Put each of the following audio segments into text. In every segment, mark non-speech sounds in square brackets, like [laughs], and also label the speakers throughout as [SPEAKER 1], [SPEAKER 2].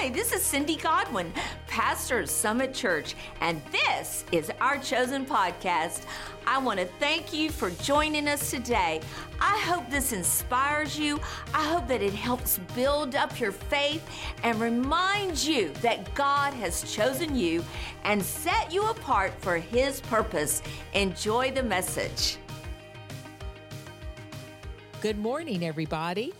[SPEAKER 1] Hi, this is Cindy Godwin, pastor of Summit Church, and this is our chosen podcast. I want to thank you for joining us today. I hope this inspires you. I hope that it helps build up your faith and remind you that God has chosen you and set you apart for His purpose. Enjoy the message.
[SPEAKER 2] Good morning, everybody.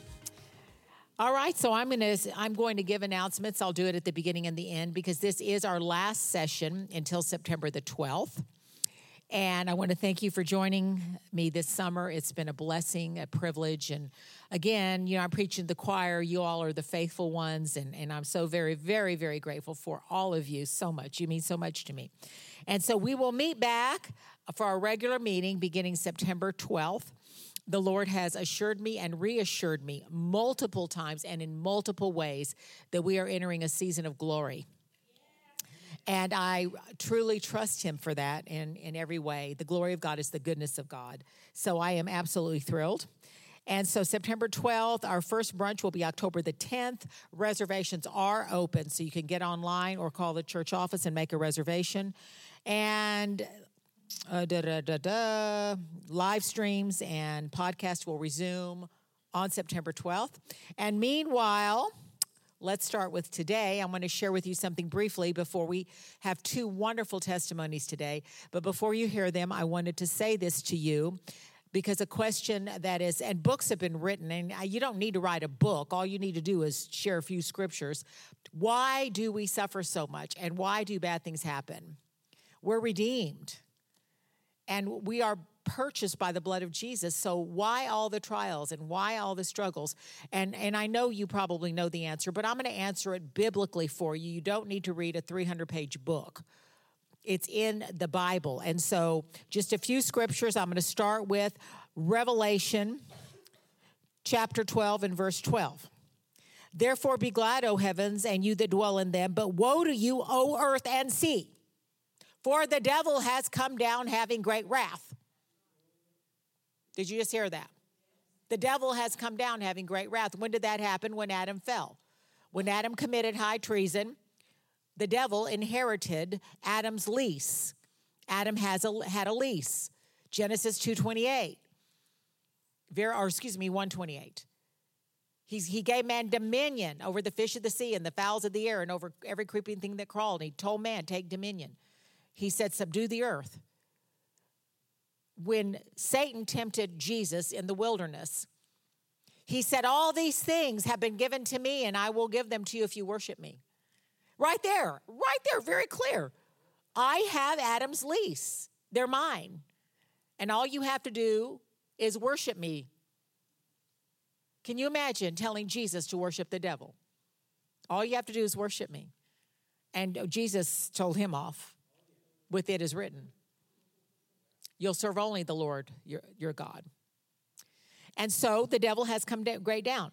[SPEAKER 2] All right, so I'm going to I'm going to give announcements. I'll do it at the beginning and the end because this is our last session until September the 12th. And I want to thank you for joining me this summer. It's been a blessing, a privilege. And again, you know, I'm preaching the choir. You all are the faithful ones. And, and I'm so very, very, very grateful for all of you so much. You mean so much to me. And so we will meet back for our regular meeting beginning September 12th the Lord has assured me and reassured me multiple times and in multiple ways that we are entering a season of glory. And I truly trust him for that in, in every way. The glory of God is the goodness of God. So I am absolutely thrilled. And so September 12th, our first brunch will be October the 10th. Reservations are open, so you can get online or call the church office and make a reservation. And uh, da, da, da, da. live streams and podcasts will resume on September 12th. And meanwhile, let's start with today. I'm going to share with you something briefly before we have two wonderful testimonies today. But before you hear them, I wanted to say this to you because a question that is, and books have been written, and you don't need to write a book. All you need to do is share a few scriptures. Why do we suffer so much, and why do bad things happen? We're redeemed and we are purchased by the blood of Jesus. So why all the trials and why all the struggles? And and I know you probably know the answer, but I'm going to answer it biblically for you. You don't need to read a 300-page book. It's in the Bible. And so just a few scriptures. I'm going to start with Revelation chapter 12 and verse 12. Therefore be glad, O heavens, and you that dwell in them, but woe to you, O earth and sea for the devil has come down having great wrath. Did you just hear that? The devil has come down having great wrath. When did that happen? When Adam fell. When Adam committed high treason, the devil inherited Adam's lease. Adam has a, had a lease. Genesis 2:28. or excuse me, 128. He's, he gave man dominion over the fish of the sea and the fowls of the air and over every creeping thing that crawled. He told man, take dominion. He said, Subdue the earth. When Satan tempted Jesus in the wilderness, he said, All these things have been given to me, and I will give them to you if you worship me. Right there, right there, very clear. I have Adam's lease, they're mine. And all you have to do is worship me. Can you imagine telling Jesus to worship the devil? All you have to do is worship me. And Jesus told him off with it is written. You'll serve only the Lord your, your God. And so the devil has come down, great down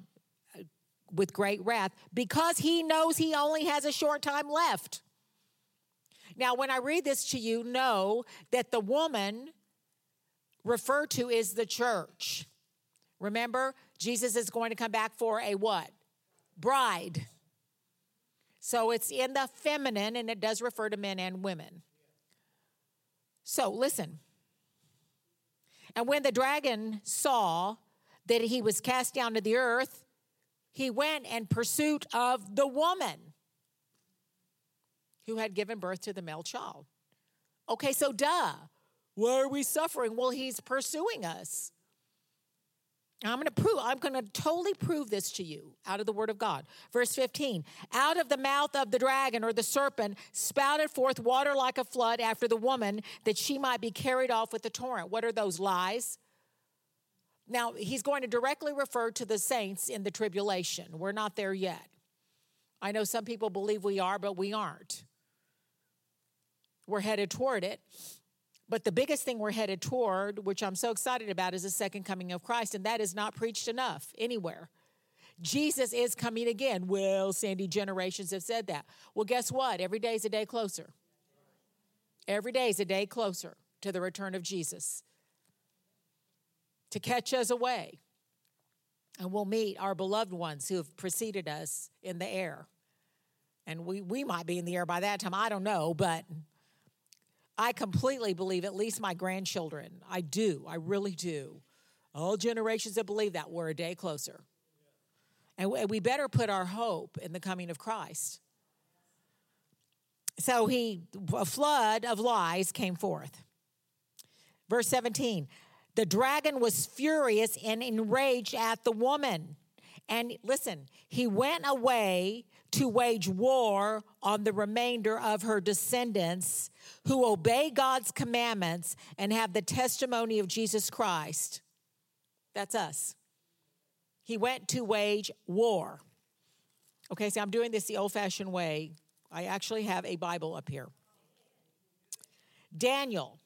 [SPEAKER 2] uh, with great wrath because he knows he only has a short time left. Now, when I read this to you, know that the woman referred to is the church. Remember, Jesus is going to come back for a what? Bride. So it's in the feminine and it does refer to men and women. So listen. And when the dragon saw that he was cast down to the earth, he went in pursuit of the woman who had given birth to the male child. Okay, so duh. Why are we suffering? Well, he's pursuing us. I'm going to prove, I'm going to totally prove this to you out of the word of God. Verse 15 Out of the mouth of the dragon or the serpent spouted forth water like a flood after the woman that she might be carried off with the torrent. What are those lies? Now, he's going to directly refer to the saints in the tribulation. We're not there yet. I know some people believe we are, but we aren't. We're headed toward it. But the biggest thing we're headed toward, which I'm so excited about, is the second coming of Christ, and that is not preached enough anywhere. Jesus is coming again. Well, Sandy, generations have said that. Well, guess what? Every day is a day closer. Every day is a day closer to the return of Jesus to catch us away. And we'll meet our beloved ones who have preceded us in the air. And we, we might be in the air by that time. I don't know, but I completely believe, at least my grandchildren, I do, I really do. All generations that believe that, we're a day closer. And we better put our hope in the coming of Christ. So he, a flood of lies came forth. Verse 17 the dragon was furious and enraged at the woman. And listen, he went away to wage war on the remainder of her descendants who obey God's commandments and have the testimony of Jesus Christ. That's us. He went to wage war. Okay, so I'm doing this the old fashioned way. I actually have a Bible up here. Daniel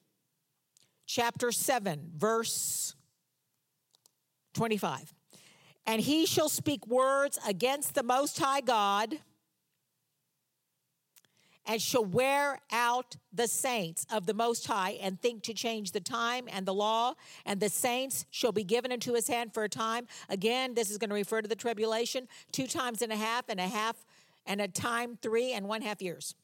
[SPEAKER 2] chapter 7, verse 25. And he shall speak words against the Most High God and shall wear out the saints of the Most High and think to change the time and the law, and the saints shall be given into his hand for a time. Again, this is going to refer to the tribulation two times and a half, and a half, and a time three and one half years.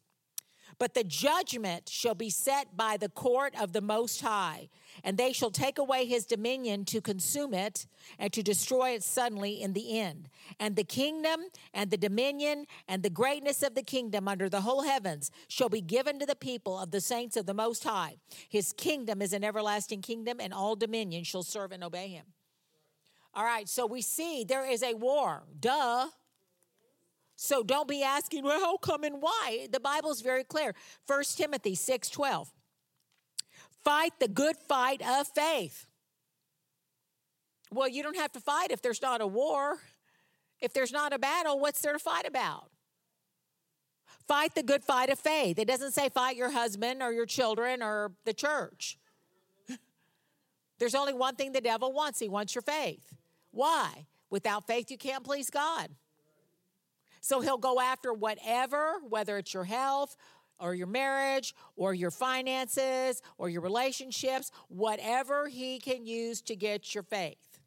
[SPEAKER 2] But the judgment shall be set by the court of the Most High, and they shall take away his dominion to consume it and to destroy it suddenly in the end. And the kingdom and the dominion and the greatness of the kingdom under the whole heavens shall be given to the people of the saints of the Most High. His kingdom is an everlasting kingdom, and all dominion shall serve and obey him. All right, so we see there is a war. Duh. So don't be asking, well, how come and why? The Bible's very clear. 1 Timothy 6 12. Fight the good fight of faith. Well, you don't have to fight if there's not a war. If there's not a battle, what's there to fight about? Fight the good fight of faith. It doesn't say fight your husband or your children or the church. [laughs] There's only one thing the devil wants he wants your faith. Why? Without faith, you can't please God. So he'll go after whatever, whether it's your health or your marriage or your finances or your relationships, whatever he can use to get your faith.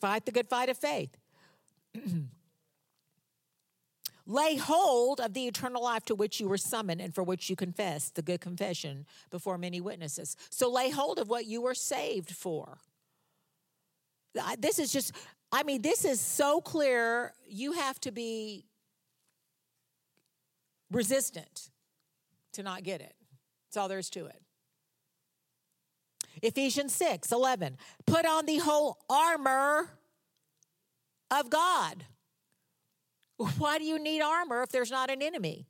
[SPEAKER 2] Fight the good fight of faith. [clears throat] Lay hold of the eternal life to which you were summoned and for which you confessed the good confession before many witnesses. So lay hold of what you were saved for. This is just, I mean, this is so clear. You have to be resistant to not get it. That's all there is to it. Ephesians 6 11. Put on the whole armor of God. Why do you need armor if there's not an enemy?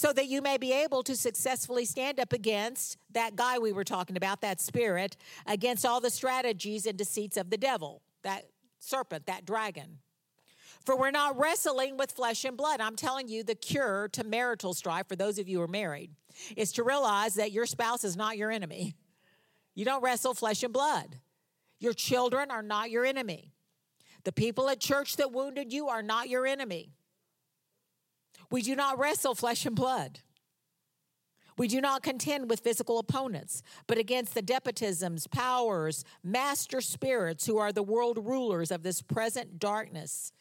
[SPEAKER 2] So that you may be able to successfully stand up against that guy we were talking about, that spirit, against all the strategies and deceits of the devil, that serpent, that dragon. For we're not wrestling with flesh and blood. I'm telling you, the cure to marital strife, for those of you who are married, is to realize that your spouse is not your enemy. You don't wrestle flesh and blood. Your children are not your enemy. The people at church that wounded you are not your enemy. We do not wrestle flesh and blood. We do not contend with physical opponents, but against the despotisms, powers, master spirits who are the world rulers of this present darkness,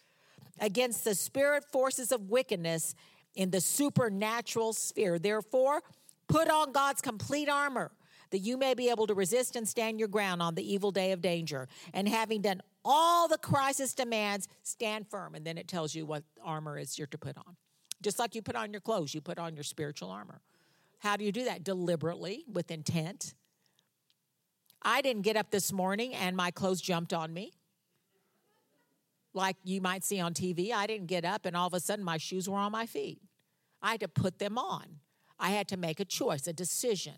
[SPEAKER 2] against the spirit forces of wickedness in the supernatural sphere. Therefore, put on God's complete armor that you may be able to resist and stand your ground on the evil day of danger. And having done all the crisis demands, stand firm. And then it tells you what armor is you're to put on. Just like you put on your clothes, you put on your spiritual armor. How do you do that? Deliberately, with intent. I didn't get up this morning and my clothes jumped on me. Like you might see on TV, I didn't get up and all of a sudden my shoes were on my feet. I had to put them on. I had to make a choice, a decision.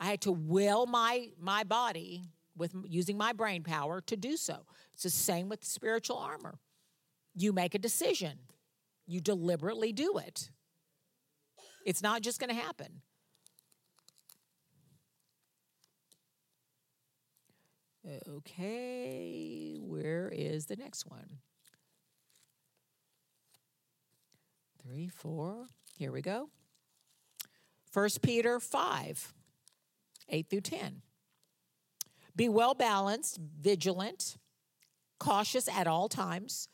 [SPEAKER 2] I had to will my my body with using my brain power to do so. It's the same with spiritual armor. You make a decision. You deliberately do it. It's not just going to happen. Okay, where is the next one? Three, four. Here we go. First Peter 5, 8 through 10. Be well balanced, vigilant, cautious at all times.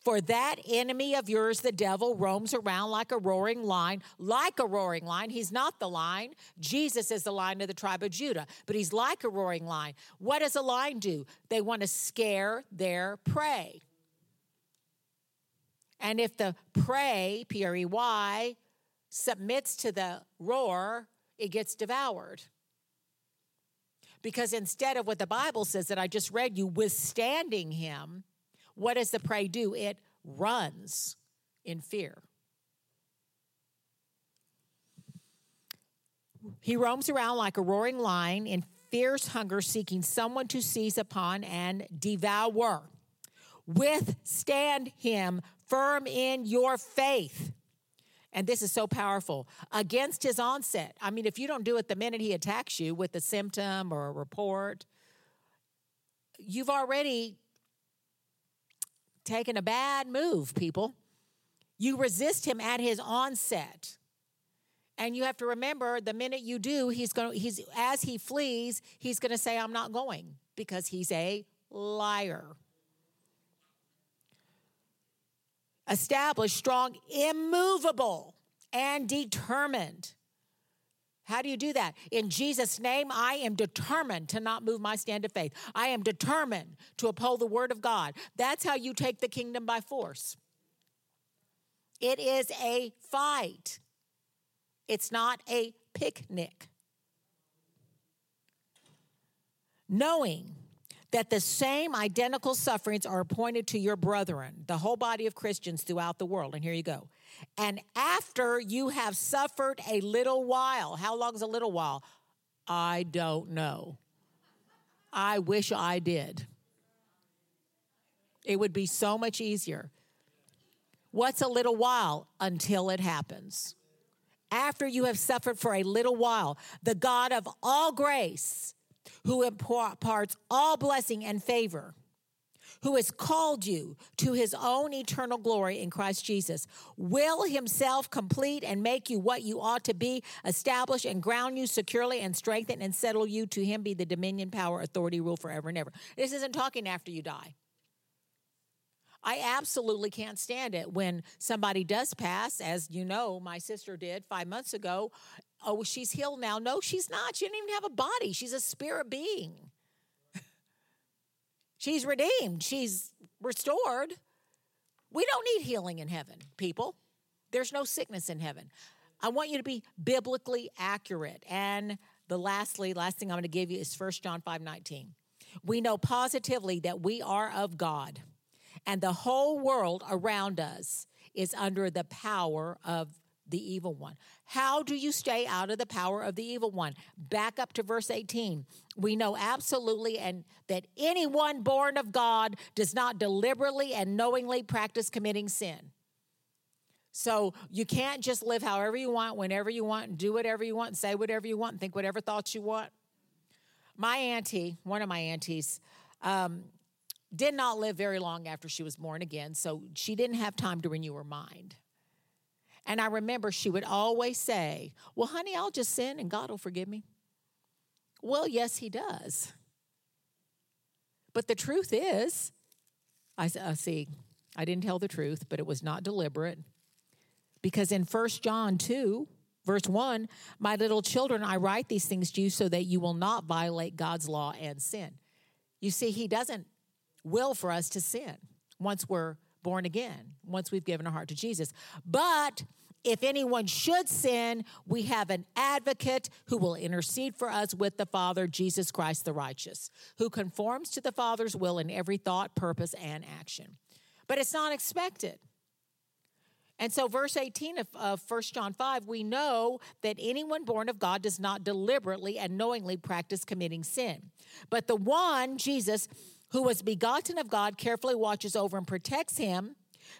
[SPEAKER 2] For that enemy of yours, the devil, roams around like a roaring lion, like a roaring lion. He's not the lion. Jesus is the lion of the tribe of Judah, but he's like a roaring lion. What does a lion do? They want to scare their prey. And if the prey, P R E Y, submits to the roar, it gets devoured. Because instead of what the Bible says that I just read you, withstanding him, what does the prey do? It runs in fear. He roams around like a roaring lion in fierce hunger, seeking someone to seize upon and devour. Withstand him firm in your faith. And this is so powerful against his onset. I mean, if you don't do it the minute he attacks you with a symptom or a report, you've already taken a bad move, people. You resist him at his onset. And you have to remember the minute you do, he's going to, he's, as he flees, he's going to say, I'm not going because he's a liar. established, strong, immovable, and determined. How do you do that? In Jesus' name, I am determined to not move my stand of faith. I am determined to uphold the word of God. That's how you take the kingdom by force. It is a fight, it's not a picnic. Knowing that the same identical sufferings are appointed to your brethren, the whole body of Christians throughout the world. And here you go. And after you have suffered a little while, how long is a little while? I don't know. I wish I did. It would be so much easier. What's a little while? Until it happens. After you have suffered for a little while, the God of all grace, who imparts all blessing and favor, who has called you to his own eternal glory in Christ Jesus, will himself complete and make you what you ought to be, establish and ground you securely and strengthen and settle you. To him be the dominion, power, authority, rule forever and ever. This isn't talking after you die. I absolutely can't stand it when somebody does pass, as you know, my sister did five months ago, oh, she's healed now. No, she's not. She didn't even have a body. She's a spirit being. She's redeemed. She's restored. We don't need healing in heaven, people. There's no sickness in heaven. I want you to be biblically accurate. And the lastly, last thing I'm going to give you is 1 John 5 19. We know positively that we are of God, and the whole world around us is under the power of the evil one. How do you stay out of the power of the evil one? Back up to verse 18. We know absolutely and that anyone born of God does not deliberately and knowingly practice committing sin. So you can't just live however you want, whenever you want, do whatever you want, say whatever you want, think whatever thoughts you want. My auntie, one of my aunties, um, did not live very long after she was born again, so she didn't have time to renew her mind. And I remember she would always say, Well, honey, I'll just sin and God will forgive me. Well, yes, He does. But the truth is, I, I uh, see, I didn't tell the truth, but it was not deliberate. Because in 1 John 2, verse 1, my little children, I write these things to you so that you will not violate God's law and sin. You see, He doesn't will for us to sin once we're born again, once we've given our heart to Jesus. But if anyone should sin, we have an advocate who will intercede for us with the Father, Jesus Christ the righteous, who conforms to the Father's will in every thought, purpose, and action. But it's not expected. And so, verse 18 of, of 1 John 5, we know that anyone born of God does not deliberately and knowingly practice committing sin. But the one, Jesus, who was begotten of God, carefully watches over and protects him.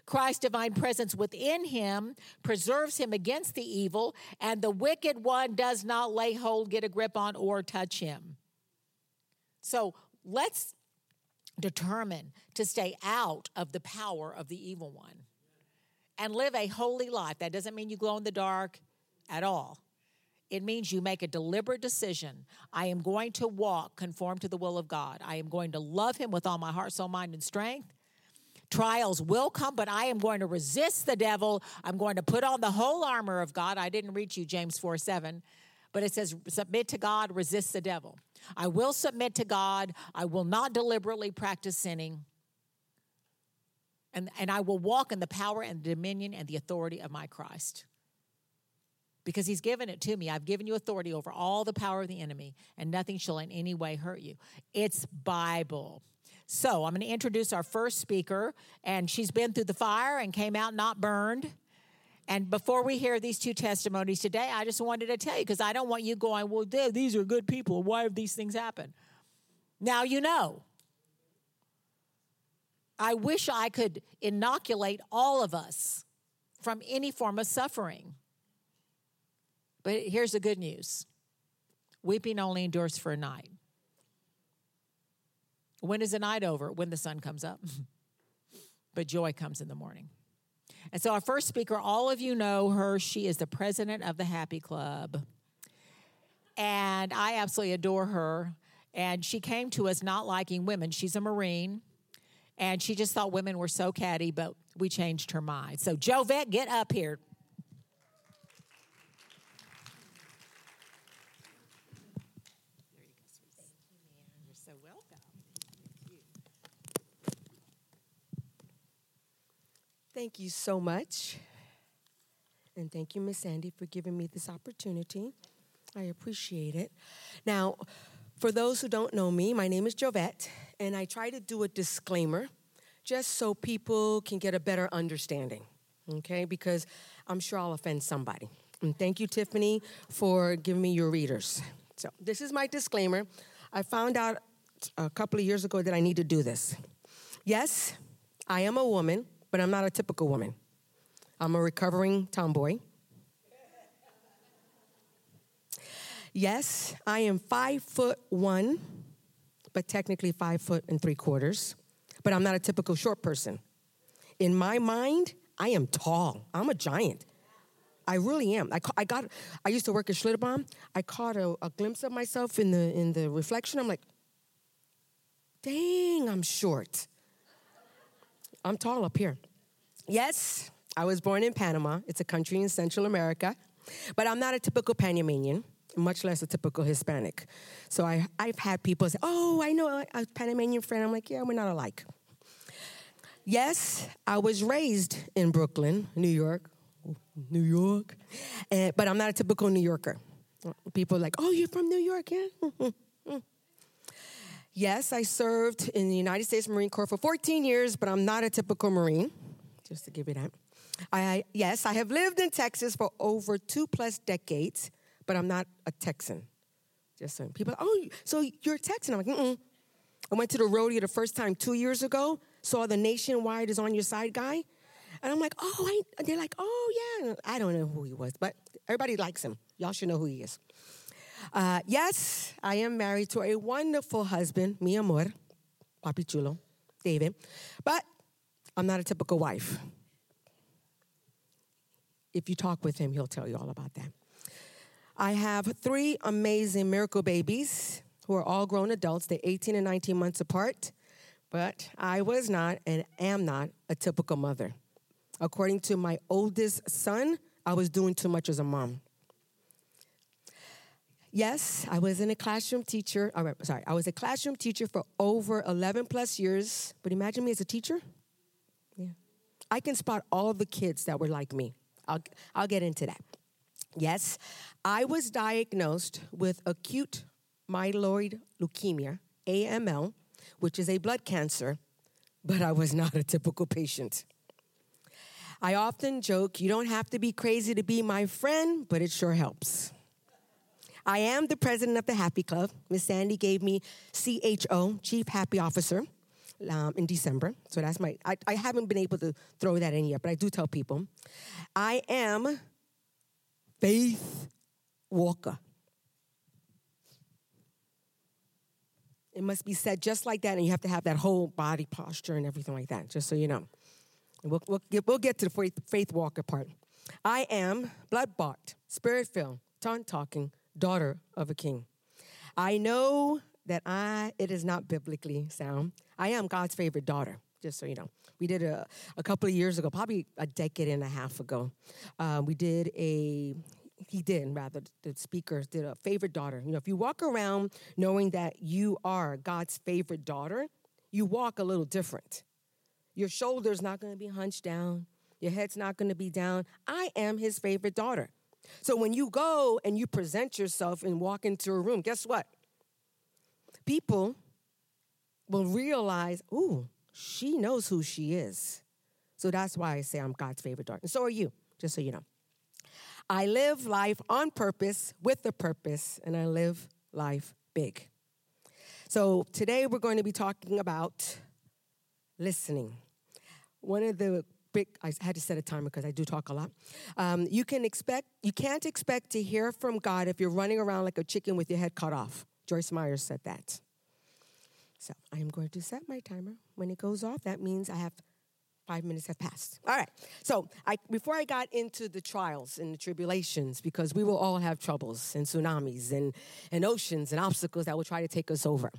[SPEAKER 2] Christ's divine presence within him preserves him against the evil, and the wicked one does not lay hold, get a grip on, or touch him. So let's determine to stay out of the power of the evil one and live a holy life. That doesn't mean you glow in the dark at all. It means you make a deliberate decision. I am going to walk conform to the will of God. I am going to love Him with all my heart, soul, mind, and strength. Trials will come, but I am going to resist the devil. I'm going to put on the whole armor of God. I didn't read you James 4 7, but it says, submit to God, resist the devil. I will submit to God. I will not deliberately practice sinning. And, and I will walk in the power and dominion and the authority of my Christ. Because he's given it to me. I've given you authority over all the power of the enemy, and nothing shall in any way hurt you. It's Bible. So I'm going to introduce our first speaker, and she's been through the fire and came out not burned. And before we hear these two testimonies today, I just wanted to tell you because I don't want you going, well, these are good people. Why have these things happened? Now you know. I wish I could inoculate all of us from any form of suffering. But here's the good news weeping only endures for a night. When is the night over? When the sun comes up. [laughs] but joy comes in the morning. And so, our first speaker, all of you know her. She is the president of the Happy Club. And I absolutely adore her. And she came to us not liking women. She's a Marine. And she just thought women were so catty, but we changed her mind. So, Jovette, get up here.
[SPEAKER 3] Thank you so much. And thank you, Miss Sandy, for giving me this opportunity. I appreciate it. Now, for those who don't know me, my name is Jovette, and I try to do a disclaimer just so people can get a better understanding, okay? Because I'm sure I'll offend somebody. And thank you, Tiffany, for giving me your readers. So, this is my disclaimer. I found out a couple of years ago that I need to do this. Yes, I am a woman but I'm not a typical woman. I'm a recovering tomboy. Yes, I am five foot one, but technically five foot and three quarters. But I'm not a typical short person. In my mind, I am tall. I'm a giant. I really am. I, I got. I used to work at Schlitterbahn. I caught a, a glimpse of myself in the in the reflection. I'm like, dang, I'm short. I'm tall up here. Yes, I was born in Panama. It's a country in Central America. But I'm not a typical Panamanian, much less a typical Hispanic. So I, I've had people say, Oh, I know a Panamanian friend. I'm like, Yeah, we're not alike. Yes, I was raised in Brooklyn, New York. New York. And, but I'm not a typical New Yorker. People are like, Oh, you're from New York, yeah? [laughs] Yes, I served in the United States Marine Corps for 14 years, but I'm not a typical Marine, just to give you that. I, yes, I have lived in Texas for over two plus decades, but I'm not a Texan. Just so people, oh, so you're a Texan? I'm like, mm I went to the rodeo the first time two years ago, saw the Nationwide is on your side guy, and I'm like, oh, they're like, oh yeah. I don't know who he was, but everybody likes him. Y'all should know who he is. Uh, yes, I am married to a wonderful husband, mi amor, papi chulo, David, but I'm not a typical wife. If you talk with him, he'll tell you all about that. I have three amazing miracle babies who are all grown adults. They're 18 and 19 months apart, but I was not and am not a typical mother. According to my oldest son, I was doing too much as a mom. Yes, I was in a classroom teacher. Oh, sorry, I was a classroom teacher for over 11 plus years. But imagine me as a teacher. Yeah, I can spot all the kids that were like me. I'll I'll get into that. Yes, I was diagnosed with acute myeloid leukemia (AML), which is a blood cancer, but I was not a typical patient. I often joke, you don't have to be crazy to be my friend, but it sure helps. I am the president of the Happy Club. Miss Sandy gave me CHO, Chief Happy Officer, um, in December. So that's my, I, I haven't been able to throw that in yet, but I do tell people. I am Faith Walker. It must be said just like that, and you have to have that whole body posture and everything like that, just so you know. We'll, we'll, get, we'll get to the faith, faith walker part. I am blood bought, spirit filled, tongue talking daughter of a king. I know that I it is not biblically sound. I am God's favorite daughter, just so you know. We did a, a couple of years ago, probably a decade and a half ago. Uh, we did a he did rather the speakers did a favorite daughter you know if you walk around knowing that you are god's favorite daughter you walk a little different your shoulders not going to be hunched down your head's not going to be down i am his favorite daughter so when you go and you present yourself and walk into a room guess what people will realize ooh she knows who she is so that's why i say i'm god's favorite daughter and so are you just so you know I live life on purpose with a purpose, and I live life big. So today we're going to be talking about listening. One of the I had to set a timer because I do talk a lot. Um, you can expect, you can't expect to hear from God if you're running around like a chicken with your head cut off. Joyce Myers said that. So I am going to set my timer. When it goes off, that means I have Five minutes have passed. All right. So I, before I got into the trials and the tribulations, because we will all have troubles and tsunamis and, and oceans and obstacles that will try to take us over.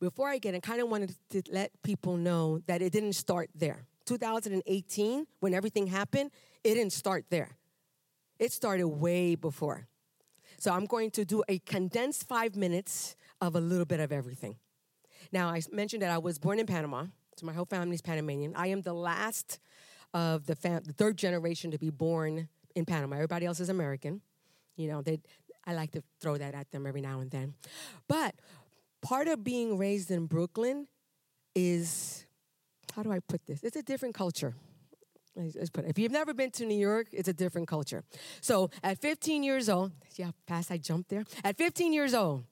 [SPEAKER 3] Before I get, I kind of wanted to let people know that it didn't start there. 2018, when everything happened, it didn't start there. It started way before. So I'm going to do a condensed five minutes of a little bit of everything. Now, I mentioned that I was born in Panama. So my whole family is Panamanian. I am the last of the, fam- the third generation to be born in Panama. Everybody else is American. You know, they, I like to throw that at them every now and then. But part of being raised in Brooklyn is, how do I put this? It's a different culture. If you've never been to New York, it's a different culture. So at 15 years old, yeah, fast I jumped there. At 15 years old,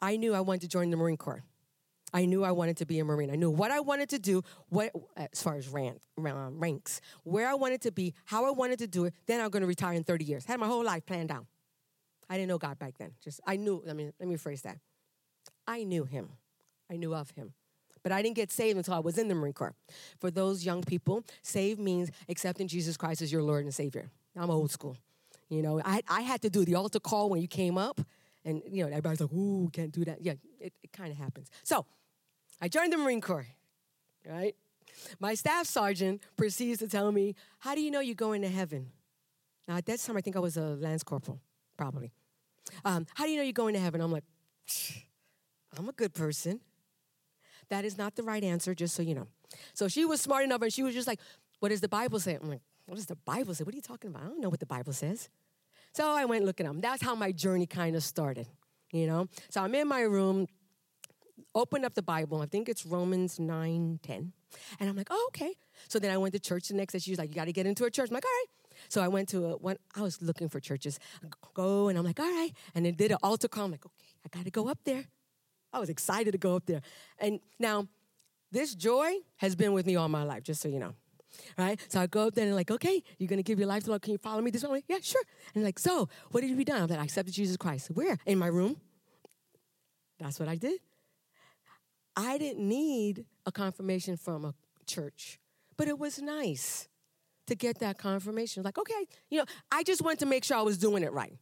[SPEAKER 3] I knew I wanted to join the Marine Corps. I knew I wanted to be a Marine. I knew what I wanted to do, what as far as rank, um, ranks, where I wanted to be, how I wanted to do it. Then I'm going to retire in 30 years. Had my whole life planned out. I didn't know God back then. Just I knew. I mean, let me phrase that. I knew Him. I knew of Him. But I didn't get saved until I was in the Marine Corps. For those young people, saved means accepting Jesus Christ as your Lord and Savior. I'm old school. You know, I, I had to do the altar call when you came up, and you know, everybody's like, "Ooh, can't do that." Yeah, it, it kind of happens. So I joined the Marine Corps, right? My staff sergeant proceeds to tell me, How do you know you're going to heaven? Now, at that time, I think I was a lance corporal, probably. Um, How do you know you're going to heaven? I'm like, I'm a good person. That is not the right answer, just so you know. So she was smart enough and she was just like, What does the Bible say? I'm like, What does the Bible say? What are you talking about? I don't know what the Bible says. So I went looking up. That's how my journey kind of started, you know? So I'm in my room, opened up the Bible. I think it's Romans 9, 10. And I'm like, oh, okay. So then I went to church the next day. She was like, you got to get into a church. I'm like, all right. So I went to a one, I was looking for churches. Go, and I'm like, all right. And then did an altar call. I'm like, okay, I got to go up there. I was excited to go up there. And now, this joy has been with me all my life, just so you know. Right? So I go up there and like, okay, you're gonna give your life to Lord. Can you follow me this way? Yeah, sure. And like, so what did you be done? I'm like, I accepted Jesus Christ. Where? In my room. That's what I did. I didn't need a confirmation from a church, but it was nice to get that confirmation. Like, okay, you know, I just wanted to make sure I was doing it right.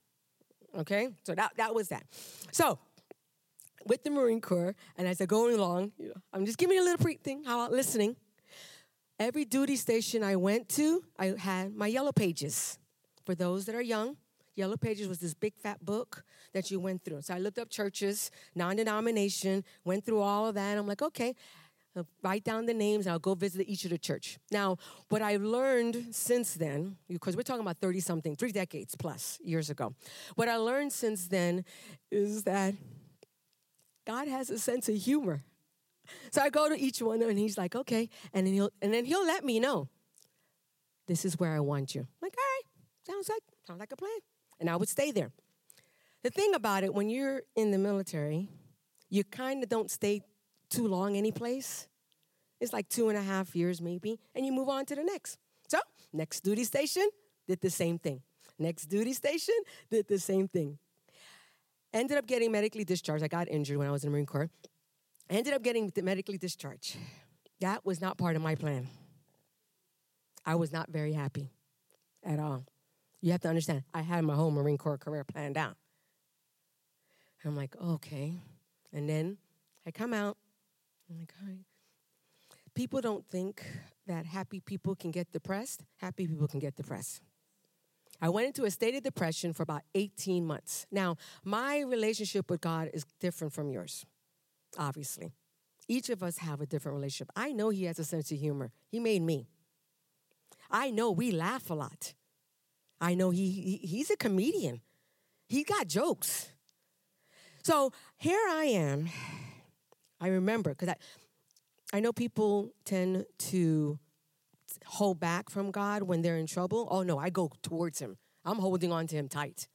[SPEAKER 3] Okay, so that, that was that. So, with the Marine Corps, and as I go along, you know, I'm just giving you a little pre thing, how about listening. Every duty station I went to, I had my yellow pages. For those that are young, Yellow Pages was this big fat book that you went through. So I looked up churches, non denomination, went through all of that. I'm like, okay, I'll write down the names and I'll go visit each of the church. Now, what I've learned since then, because we're talking about 30 something, three decades plus years ago, what I learned since then is that God has a sense of humor. So I go to each one and he's like, okay, and then he'll and then he'll let me know. This is where I want you. I'm like, all right, sounds like sounds like a plan and I would stay there. The thing about it, when you're in the military, you kind of don't stay too long any place. It's like two and a half years maybe, and you move on to the next. So, next duty station, did the same thing. Next duty station, did the same thing. Ended up getting medically discharged. I got injured when I was in the Marine Corps. Ended up getting medically discharged. That was not part of my plan. I was not very happy at all. You have to understand, I had my whole Marine Corps career planned out. I'm like, okay. And then I come out. I'm like. People don't think that happy people can get depressed. Happy people can get depressed. I went into a state of depression for about 18 months. Now, my relationship with God is different from yours, obviously. Each of us have a different relationship. I know He has a sense of humor. He made me. I know we laugh a lot. I know he, he he's a comedian. He got jokes. So here I am. I remember because I, I know people tend to hold back from God when they're in trouble. Oh no, I go towards Him. I'm holding on to Him tight.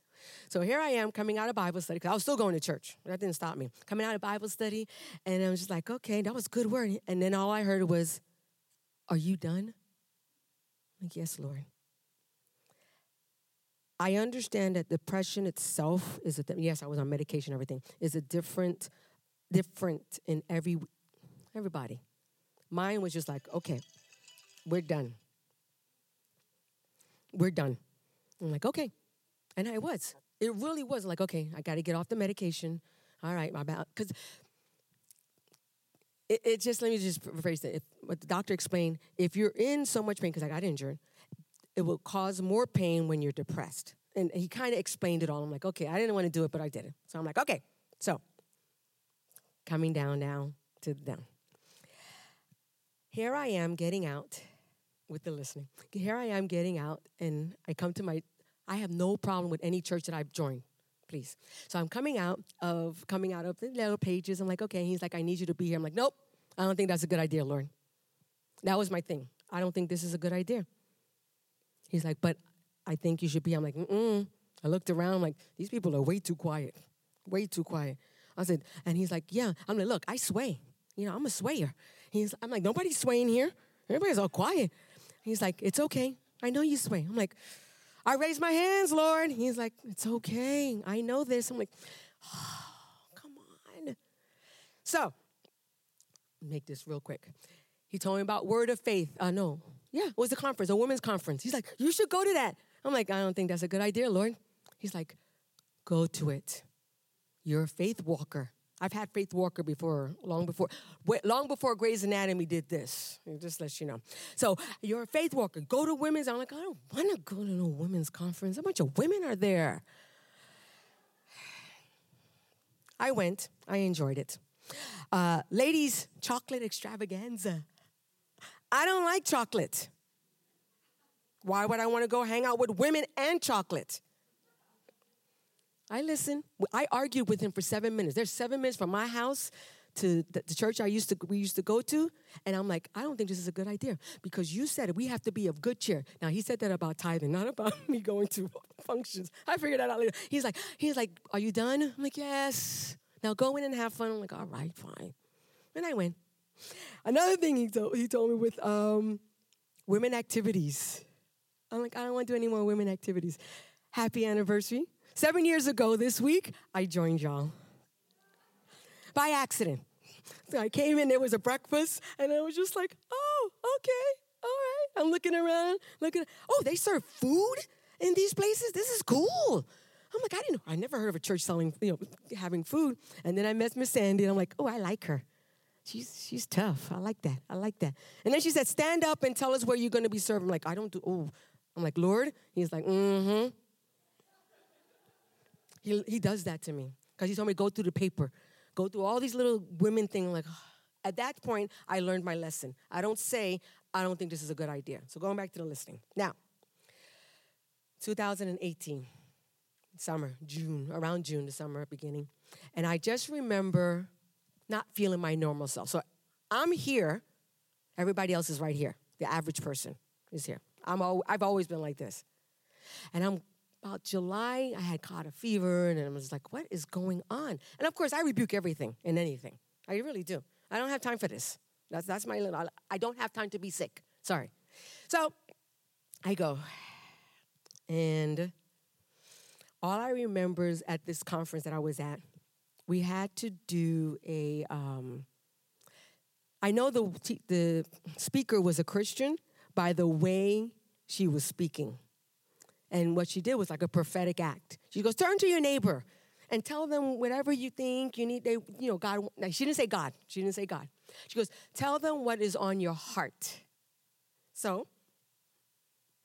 [SPEAKER 3] So here I am coming out of Bible study because I was still going to church. That didn't stop me. Coming out of Bible study, and I was just like, okay, that was good word. And then all I heard was, "Are you done?" I'm like, yes, Lord. I understand that depression itself is a yes, I was on medication, everything is a different, different in every everybody. Mine was just like, okay, we're done. We're done. I'm like, okay. And I was. It really was like, okay, I got to get off the medication. All right, my bad. Because it, it, just, let me just rephrase it. If, what the doctor explained, if you're in so much pain, because I got injured, it will cause more pain when you're depressed. And he kind of explained it all. I'm like, okay, I didn't want to do it, but I did it. So I'm like, okay. So coming down now to down. Here I am getting out with the listening. Here I am getting out, and I come to my, I have no problem with any church that I've joined, please. So I'm coming out of, coming out of the little pages. I'm like, okay. He's like, I need you to be here. I'm like, nope, I don't think that's a good idea, Lord. That was my thing. I don't think this is a good idea. He's like, but I think you should be. I'm like, mm I looked around, I'm like, these people are way too quiet, way too quiet. I said, and he's like, yeah. I'm like, look, I sway. You know, I'm a swayer. He's, I'm like, nobody's swaying here. Everybody's all quiet. He's like, it's okay. I know you sway. I'm like, I raise my hands, Lord. He's like, it's okay. I know this. I'm like, oh, come on. So, make this real quick. He told me about Word of Faith. Uh, no, yeah, it was a conference, a women's conference. He's like, you should go to that. I'm like, I don't think that's a good idea, Lord. He's like, go to it. You're a faith walker. I've had Faith Walker before, long before, long before Grey's Anatomy did this. Just let you know. So you're a Faith Walker. Go to women's. I'm like, I don't want to go to no women's conference. A bunch of women are there. I went. I enjoyed it. Uh, ladies, chocolate extravaganza. I don't like chocolate. Why would I want to go hang out with women and chocolate? I listen. I argued with him for seven minutes. There's seven minutes from my house to the, the, church I used to we used to go to, and I'm like, I don't think this is a good idea because you said we have to be of good cheer. Now he said that about tithing, not about [laughs] me going to [laughs] functions. I figured that out later. He's like, he's like, are you done? I'm like, yes. Now go in and have fun. I'm like, all right, fine. And I went. Another thing he told he told me with um, women activities. I'm like, I don't want to do any more women activities. Happy anniversary. Seven years ago this week, I joined y'all by accident. So I came in, there was a breakfast, and I was just like, oh, okay, all right. I'm looking around, looking, oh, they serve food in these places? This is cool. I'm like, I didn't I never heard of a church selling, you know, having food. And then I met Miss Sandy, and I'm like, oh, I like her. She's she's tough. I like that. I like that. And then she said, stand up and tell us where you're gonna be serving. I'm like, I don't do, oh. I'm like, Lord? He's like, mm-hmm. He, he does that to me because he told me go through the paper, go through all these little women things. Like, at that point, I learned my lesson. I don't say, I don't think this is a good idea. So going back to the listing. Now, 2018, summer, June, around June, the summer beginning. And I just remember not feeling my normal self. So I'm here, everybody else is right here. The average person is here. I'm al- I've always been like this. And I'm about July, I had caught a fever, and I was like, what is going on? And of course, I rebuke everything and anything. I really do. I don't have time for this. That's, that's my little, I don't have time to be sick. Sorry. So I go, and all I remember is at this conference that I was at, we had to do a. Um, I know the, the speaker was a Christian by the way she was speaking. And what she did was like a prophetic act. She goes, turn to your neighbor and tell them whatever you think you need. They, you know, God. She didn't say God. She didn't say God. She goes, tell them what is on your heart. So,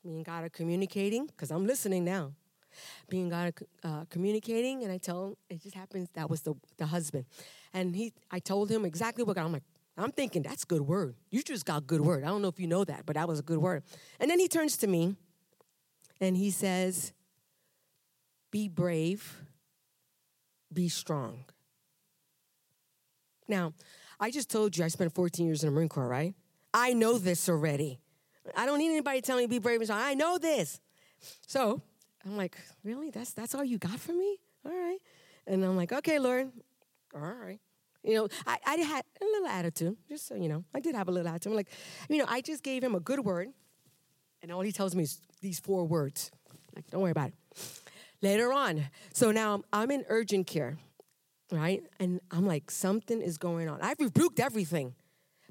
[SPEAKER 3] me and God are communicating because I'm listening now. Me and God are uh, communicating, and I tell him it just happens that was the the husband, and he. I told him exactly what God. I'm like, I'm thinking that's good word. You just got good word. I don't know if you know that, but that was a good word. And then he turns to me, and he says, "Be brave." be strong. Now, I just told you I spent 14 years in the Marine Corps, right? I know this already. I don't need anybody telling me be brave and strong. I know this. So I'm like, really? That's that's all you got for me? All right. And I'm like, okay, Lord. All right. You know, I, I had a little attitude, just so you know. I did have a little attitude. I'm like, you know, I just gave him a good word, and all he tells me is these four words. Like, don't worry about it later on. So now I'm in urgent care, right? And I'm like, something is going on. I've rebuked everything.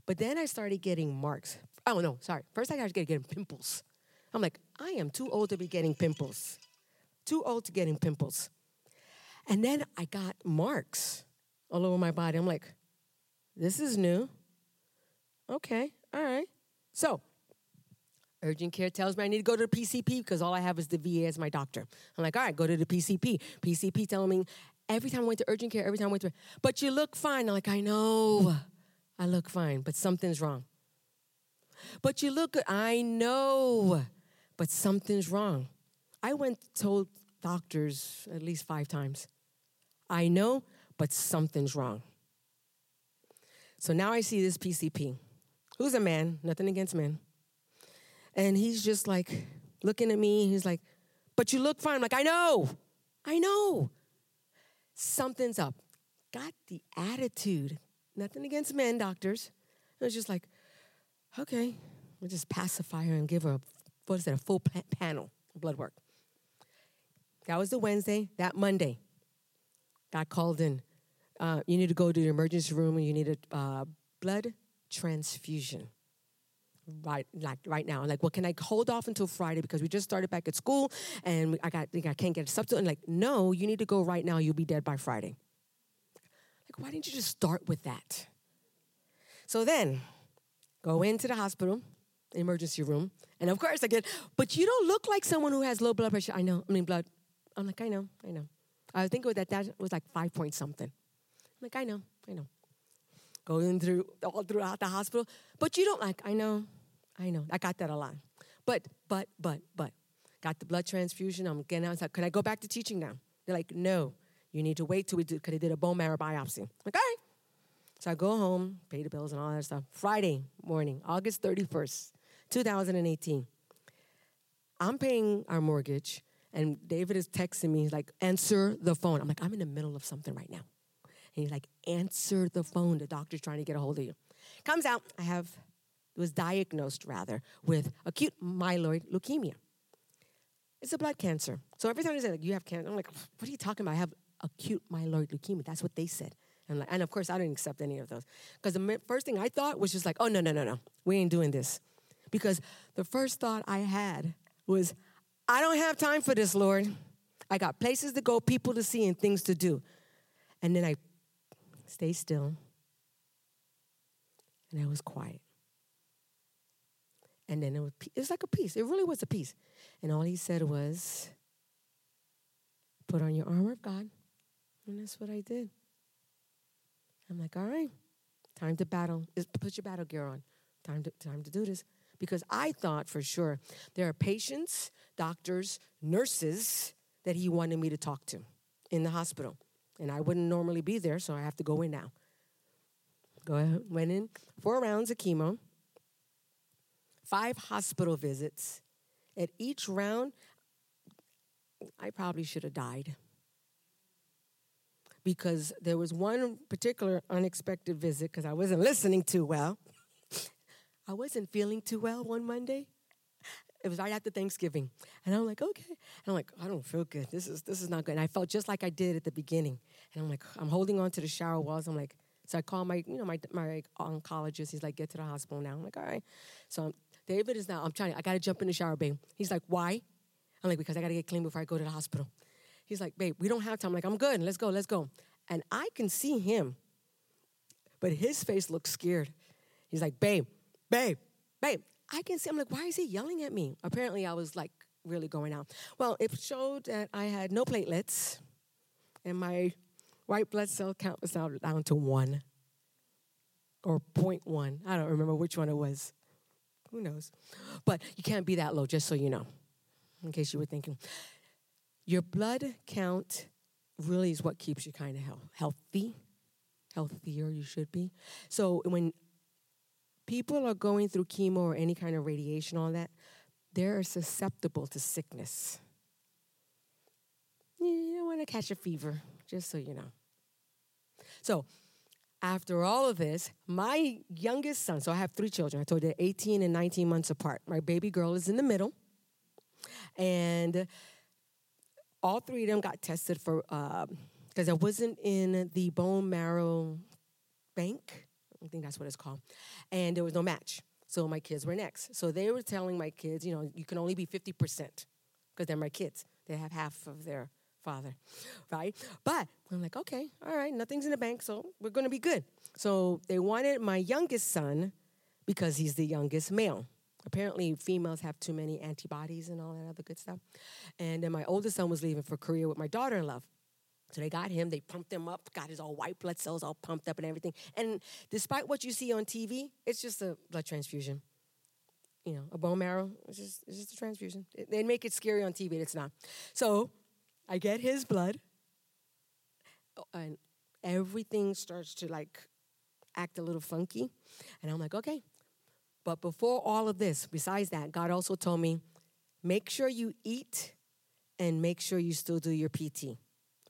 [SPEAKER 3] But then I started getting marks. Oh, no, sorry. First, I started getting pimples. I'm like, I am too old to be getting pimples. Too old to getting pimples. And then I got marks all over my body. I'm like, this is new. Okay, all right. So Urgent care tells me I need to go to the PCP because all I have is the VA as my doctor. I'm like, all right, go to the PCP. PCP telling me every time I went to urgent care, every time I went to, but you look fine. I'm like, I know, I look fine, but something's wrong. But you look good. I know, but something's wrong. I went told doctors at least five times. I know, but something's wrong. So now I see this PCP, who's a man, nothing against men. And he's just like looking at me. He's like, But you look fine. I'm like, I know. I know. Something's up. Got the attitude. Nothing against men, doctors. It was just like, okay, we'll just pacify her and give her a, what is that, a full panel blood work. That was the Wednesday. That Monday, got called in. Uh, you need to go to the emergency room and you need a uh, blood transfusion right like right now. Like, well, can I hold off until Friday because we just started back at school and I got like, I can't get a substitute. And like, no, you need to go right now. You'll be dead by Friday. Like, why didn't you just start with that? So then, go into the hospital, emergency room, and of course I get, but you don't look like someone who has low blood pressure. I know. I mean, blood. I'm like, I know, I know. I think that that was like five point something. I'm like, I know, I know going through all throughout the hospital. But you don't like, I know, I know. I got that a lot. But, but, but, but, got the blood transfusion. I'm getting out. Like, can I go back to teaching now? They're like, no, you need to wait till we do, because they did a bone marrow biopsy. Right. So I go home, pay the bills and all that stuff. Friday morning, August 31st, 2018. I'm paying our mortgage, and David is texting me, he's like, answer the phone. I'm like, I'm in the middle of something right now. And he's like, answer the phone. The doctor's trying to get a hold of you. Comes out, I have, was diagnosed rather, with acute myeloid leukemia. It's a blood cancer. So every time they say, like, you have cancer, I'm like, what are you talking about? I have acute myeloid leukemia. That's what they said. And, like, and of course, I didn't accept any of those. Because the first thing I thought was just like, oh, no, no, no, no. We ain't doing this. Because the first thought I had was, I don't have time for this, Lord. I got places to go, people to see, and things to do. And then I stay still. And I was quiet. And then it was, it was like a peace. It really was a peace. And all he said was, put on your armor of God. And that's what I did. I'm like, all right, time to battle. Put your battle gear on. Time to, time to do this. Because I thought for sure there are patients, doctors, nurses that he wanted me to talk to in the hospital. And I wouldn't normally be there, so I have to go in now. Go ahead, went in four rounds of chemo, five hospital visits. At each round, I probably should have died. Because there was one particular unexpected visit because I wasn't listening too well. [laughs] I wasn't feeling too well one Monday. It was right after Thanksgiving. And I'm like, okay. And I'm like, I don't feel good. This is this is not good. And I felt just like I did at the beginning. And I'm like, I'm holding on to the shower walls. I'm like, so I call my, you know, my my oncologist. He's like, get to the hospital now. I'm like, all right. So David is now, I'm trying, I gotta jump in the shower, babe. He's like, why? I'm like, because I got to get clean before I go to the hospital. He's like, babe, we don't have time. I'm like, I'm good. Let's go, let's go. And I can see him, but his face looks scared. He's like, babe, babe, babe. I can see. I'm like, why is he yelling at me? Apparently, I was like really going out. Well, it showed that I had no platelets, and my white blood cell count was now down to one or 0.1. I don't remember which one it was. Who knows? But you can't be that low, just so you know, in case you were thinking. Your blood count really is what keeps you kind of healthy, healthier you should be. So when people are going through chemo or any kind of radiation, all that, they're susceptible to sickness. You don't want to catch a fever, just so you know. So, after all of this, my youngest son, so I have three children. I told you 18 and 19 months apart. My baby girl is in the middle. And all three of them got tested for, because um, uh, I wasn't in the bone marrow bank. I think that's what it's called. And there was no match. So my kids were next. So they were telling my kids, you know, you can only be 50% because they're my kids. They have half of their father, right? But I'm like, okay, all right, nothing's in the bank, so we're to be good. So they wanted my youngest son because he's the youngest male. Apparently, females have too many antibodies and all that other good stuff. And then my oldest son was leaving for Korea with my daughter in law. So they got him, they pumped him up, got his all white blood cells all pumped up and everything. And despite what you see on TV, it's just a blood transfusion. You know, a bone marrow, it's just, it's just a transfusion. They make it scary on TV, it's not. So I get his blood, oh, and everything starts to like act a little funky. And I'm like, okay. But before all of this, besides that, God also told me make sure you eat and make sure you still do your PT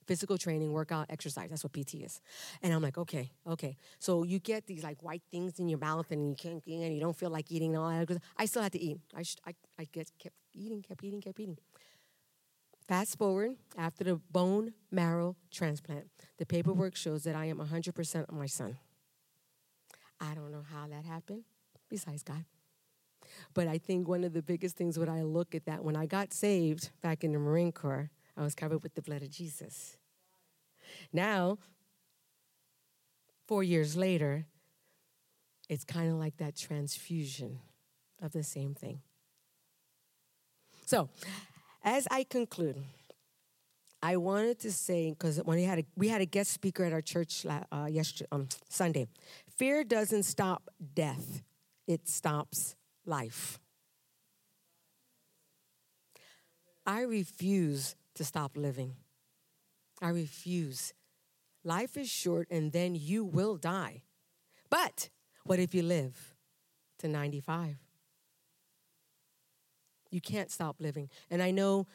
[SPEAKER 3] physical training, workout, exercise. That's what PT is. And I'm like, okay, okay. So you get these like white things in your mouth and you can't eat and you don't feel like eating and all that. I still had to eat. I, sh- I, I get, kept eating, kept eating, kept eating. Fast forward after the bone marrow transplant, the paperwork shows that I am 100% my son. I don't know how that happened, besides God. But I think one of the biggest things when I look at that, when I got saved back in the Marine Corps, I was covered with the blood of Jesus. Now, four years later, it's kind of like that transfusion of the same thing. So, as I conclude, I wanted to say because when we had a, we had a guest speaker at our church uh, yesterday um, Sunday, fear doesn't stop death; it stops life. I refuse to stop living. I refuse. Life is short, and then you will die. But what if you live to 95? You can't stop living. And I know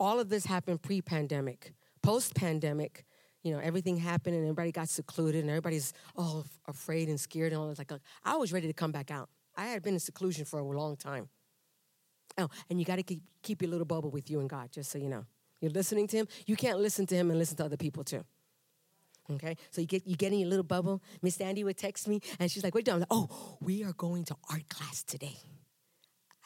[SPEAKER 3] all of this happened pre pandemic. Post pandemic, you know, everything happened and everybody got secluded and everybody's all afraid and scared and all that. Like, I was ready to come back out. I had been in seclusion for a long time. Oh, and you got to keep, keep your little bubble with you and God, just so you know. You're listening to Him. You can't listen to Him and listen to other people too. Okay, so you get you get in your little bubble. Miss Andy would text me, and she's like, "What are you doing?" Like, "Oh, we are going to art class today."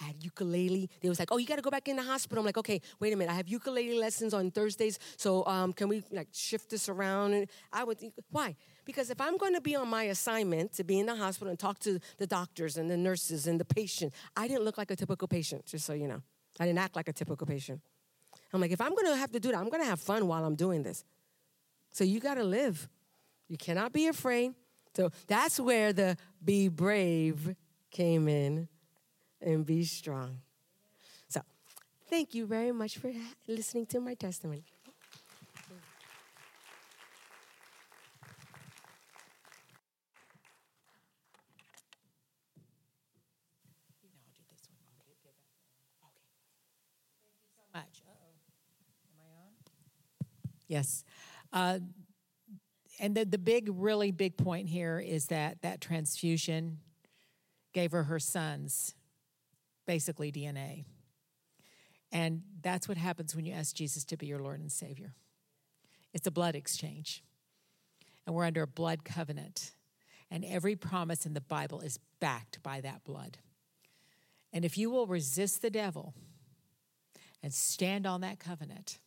[SPEAKER 3] I had ukulele. They was like, "Oh, you got to go back in the hospital." I'm like, "Okay, wait a minute. I have ukulele lessons on Thursdays, so um, can we like shift this around?" And I would why? Because if I'm going to be on my assignment to be in the hospital and talk to the doctors and the nurses and the patient, I didn't look like a typical patient. Just so you know, I didn't act like a typical patient. I'm like, if I'm going to have to do that, I'm going to have fun while I'm doing this. So you got to live. You cannot be afraid. So that's where the be brave came in and be strong. So thank you very much for listening to my testimony.
[SPEAKER 2] Yes. Uh, and the, the big, really big point here is that that transfusion gave her her son's basically DNA. And that's what happens when you ask Jesus to be your Lord and Savior. It's a blood exchange. And we're under a blood covenant. And every promise in the Bible is backed by that blood. And if you will resist the devil, and stand on that covenant,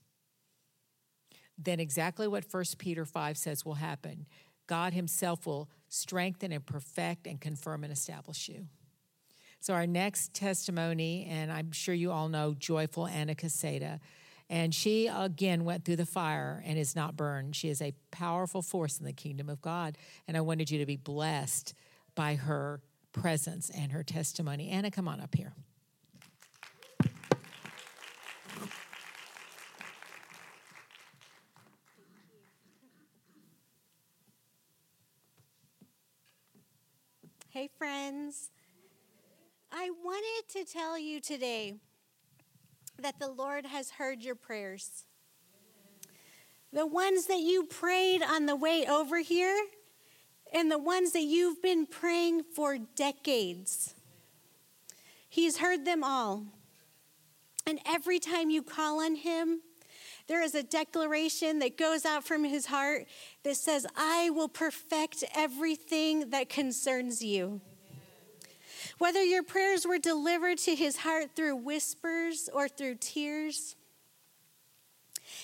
[SPEAKER 2] then exactly what 1 Peter 5 says will happen. God Himself will strengthen and perfect and confirm and establish you. So, our next testimony, and I'm sure you all know joyful Anna Caseta, and she again went through the fire and is not burned. She is a powerful force in the kingdom of God. And I wanted you to be blessed by her presence and her testimony. Anna, come on up here.
[SPEAKER 4] Hey, friends. I wanted to tell you today that the Lord has heard your prayers. The ones that you prayed on the way over here, and the ones that you've been praying for decades. He's heard them all. And every time you call on Him, there is a declaration that goes out from His heart that says, I will perfect everything that concerns you. Whether your prayers were delivered to his heart through whispers or through tears,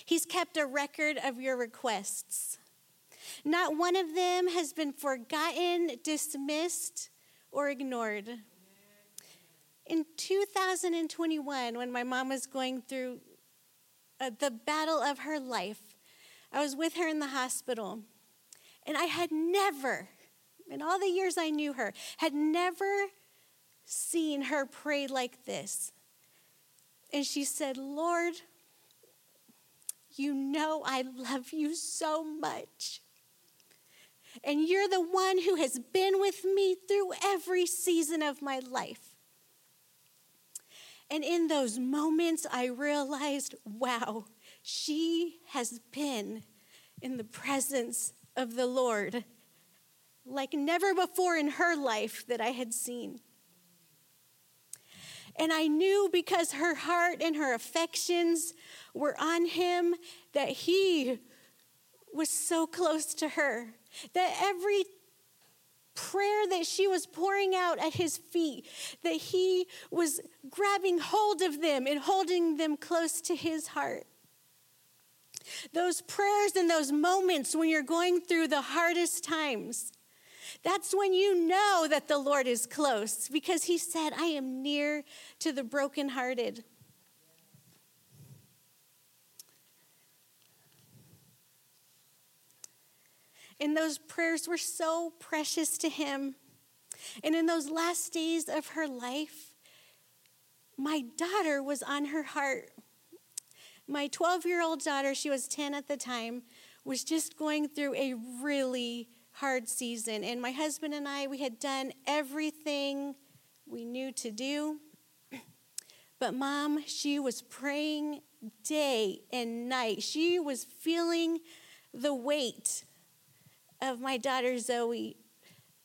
[SPEAKER 4] he's kept a record of your requests. Not one of them has been forgotten, dismissed, or ignored. In 2021, when my mom was going through uh, the battle of her life, I was with her in the hospital, and I had never, in all the years I knew her, had never seen her pray like this. And she said, Lord, you know I love you so much. And you're the one who has been with me through every season of my life. And in those moments, I realized wow, she has been in the presence of the Lord like never before in her life that I had seen. And I knew because her heart and her affections were on him that he was so close to her. That every prayer that she was pouring out at his feet, that he was grabbing hold of them and holding them close to his heart. Those prayers and those moments when you're going through the hardest times, that's when you know that the Lord is close because he said, I am near to the brokenhearted. And those prayers were so precious to him. And in those last days of her life, my daughter was on her heart. My 12 year old daughter, she was 10 at the time, was just going through a really hard season. And my husband and I, we had done everything we knew to do. But mom, she was praying day and night. She was feeling the weight of my daughter Zoe,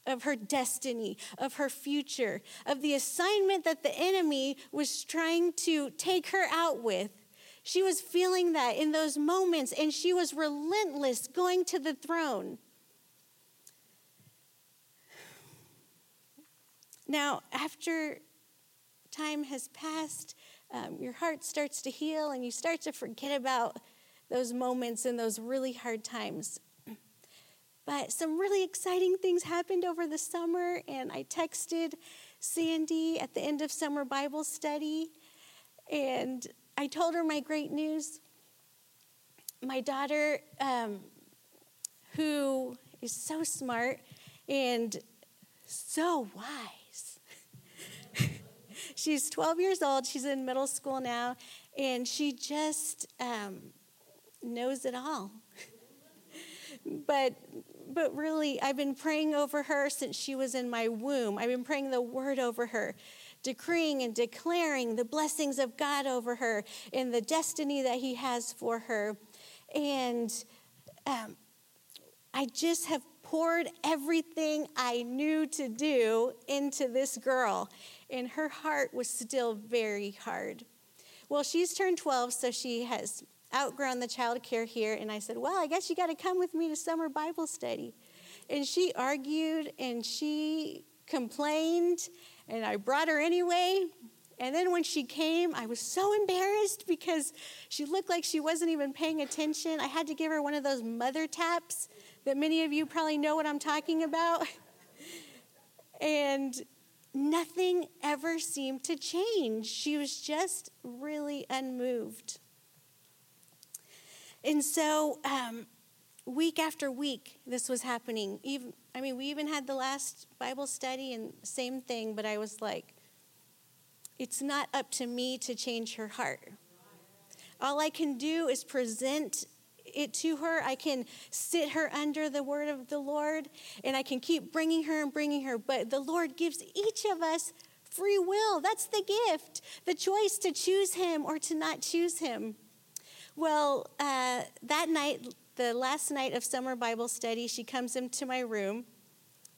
[SPEAKER 4] of her destiny, of her future, of the assignment that the enemy was trying to take her out with. She was feeling that in those moments, and she was relentless going to the throne. Now, after time has passed, um, your heart starts to heal and you start to forget about those moments and those really hard times. But some really exciting things happened over the summer, and I texted Sandy at the end of summer Bible study, and I told her my great news. My daughter, um, who is so smart and so wise, she's 12 years old. She's in middle school now, and she just um, knows it all. [laughs] but but really, I've been praying over her since she was in my womb. I've been praying the word over her, decreeing and declaring the blessings of God over her and the destiny that He has for her. And um, I just have poured everything I knew to do into this girl, and her heart was still very hard. Well, she's turned 12, so she has outgrown the child care here. And I said, Well, I guess you got to come with me to summer Bible study. And she argued and she complained, and I brought her anyway. And then when she came, I was so embarrassed because she looked like she wasn't even paying attention. I had to give her one of those mother taps that many of you probably know what I'm talking about. [laughs] And nothing ever seemed to change. She was just really unmoved. And so, um, week after week, this was happening. Even, I mean, we even had the last Bible study and same thing, but I was like, it's not up to me to change her heart. All I can do is present it to her. I can sit her under the word of the Lord and I can keep bringing her and bringing her. But the Lord gives each of us free will. That's the gift, the choice to choose Him or to not choose Him. Well, uh, that night, the last night of summer Bible study, she comes into my room,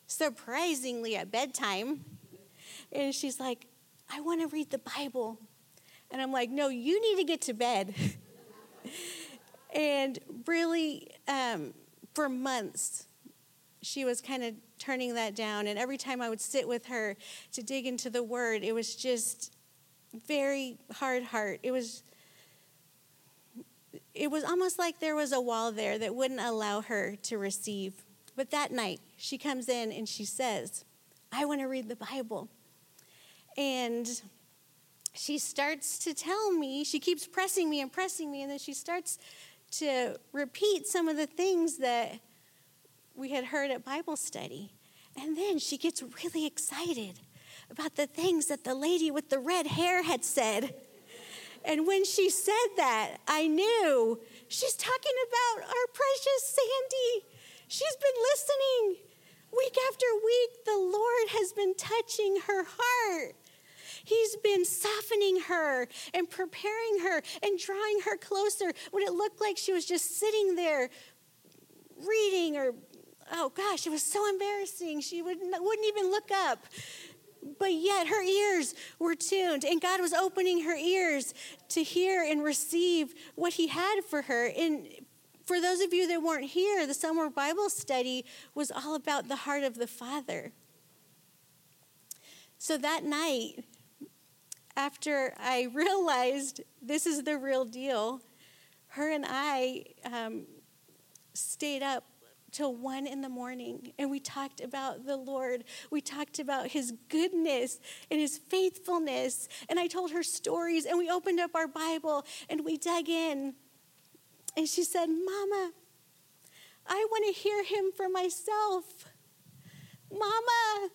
[SPEAKER 4] surprisingly at bedtime, and she's like, I want to read the Bible. And I'm like, no, you need to get to bed. [laughs] and really, um, for months, she was kind of turning that down. And every time I would sit with her to dig into the word, it was just very hard heart. It was it was almost like there was a wall there that wouldn't allow her to receive. But that night, she comes in and she says, I want to read the Bible. And she starts to tell me, she keeps pressing me and pressing me, and then she starts to repeat some of the things that we had heard at Bible study. And then she gets really excited about the things that the lady with the red hair had said. And when she said that, I knew she's talking about our precious Sandy. She's been listening. Week after week, the Lord has been touching her heart. He's been softening her and preparing her and drawing her closer when it looked like she was just sitting there reading or oh gosh, it was so embarrassing. She would, wouldn't even look up but yet her ears were tuned, and God was opening her ears to hear and receive what He had for her. And for those of you that weren't here, the summer Bible study was all about the heart of the Father. So that night, after I realized this is the real deal, her and I um, stayed up till one in the morning and we talked about the Lord. We talked about his goodness and his faithfulness. And I told her stories and we opened up our Bible and we dug in. And she said, Mama, I want to hear him for myself. Mama,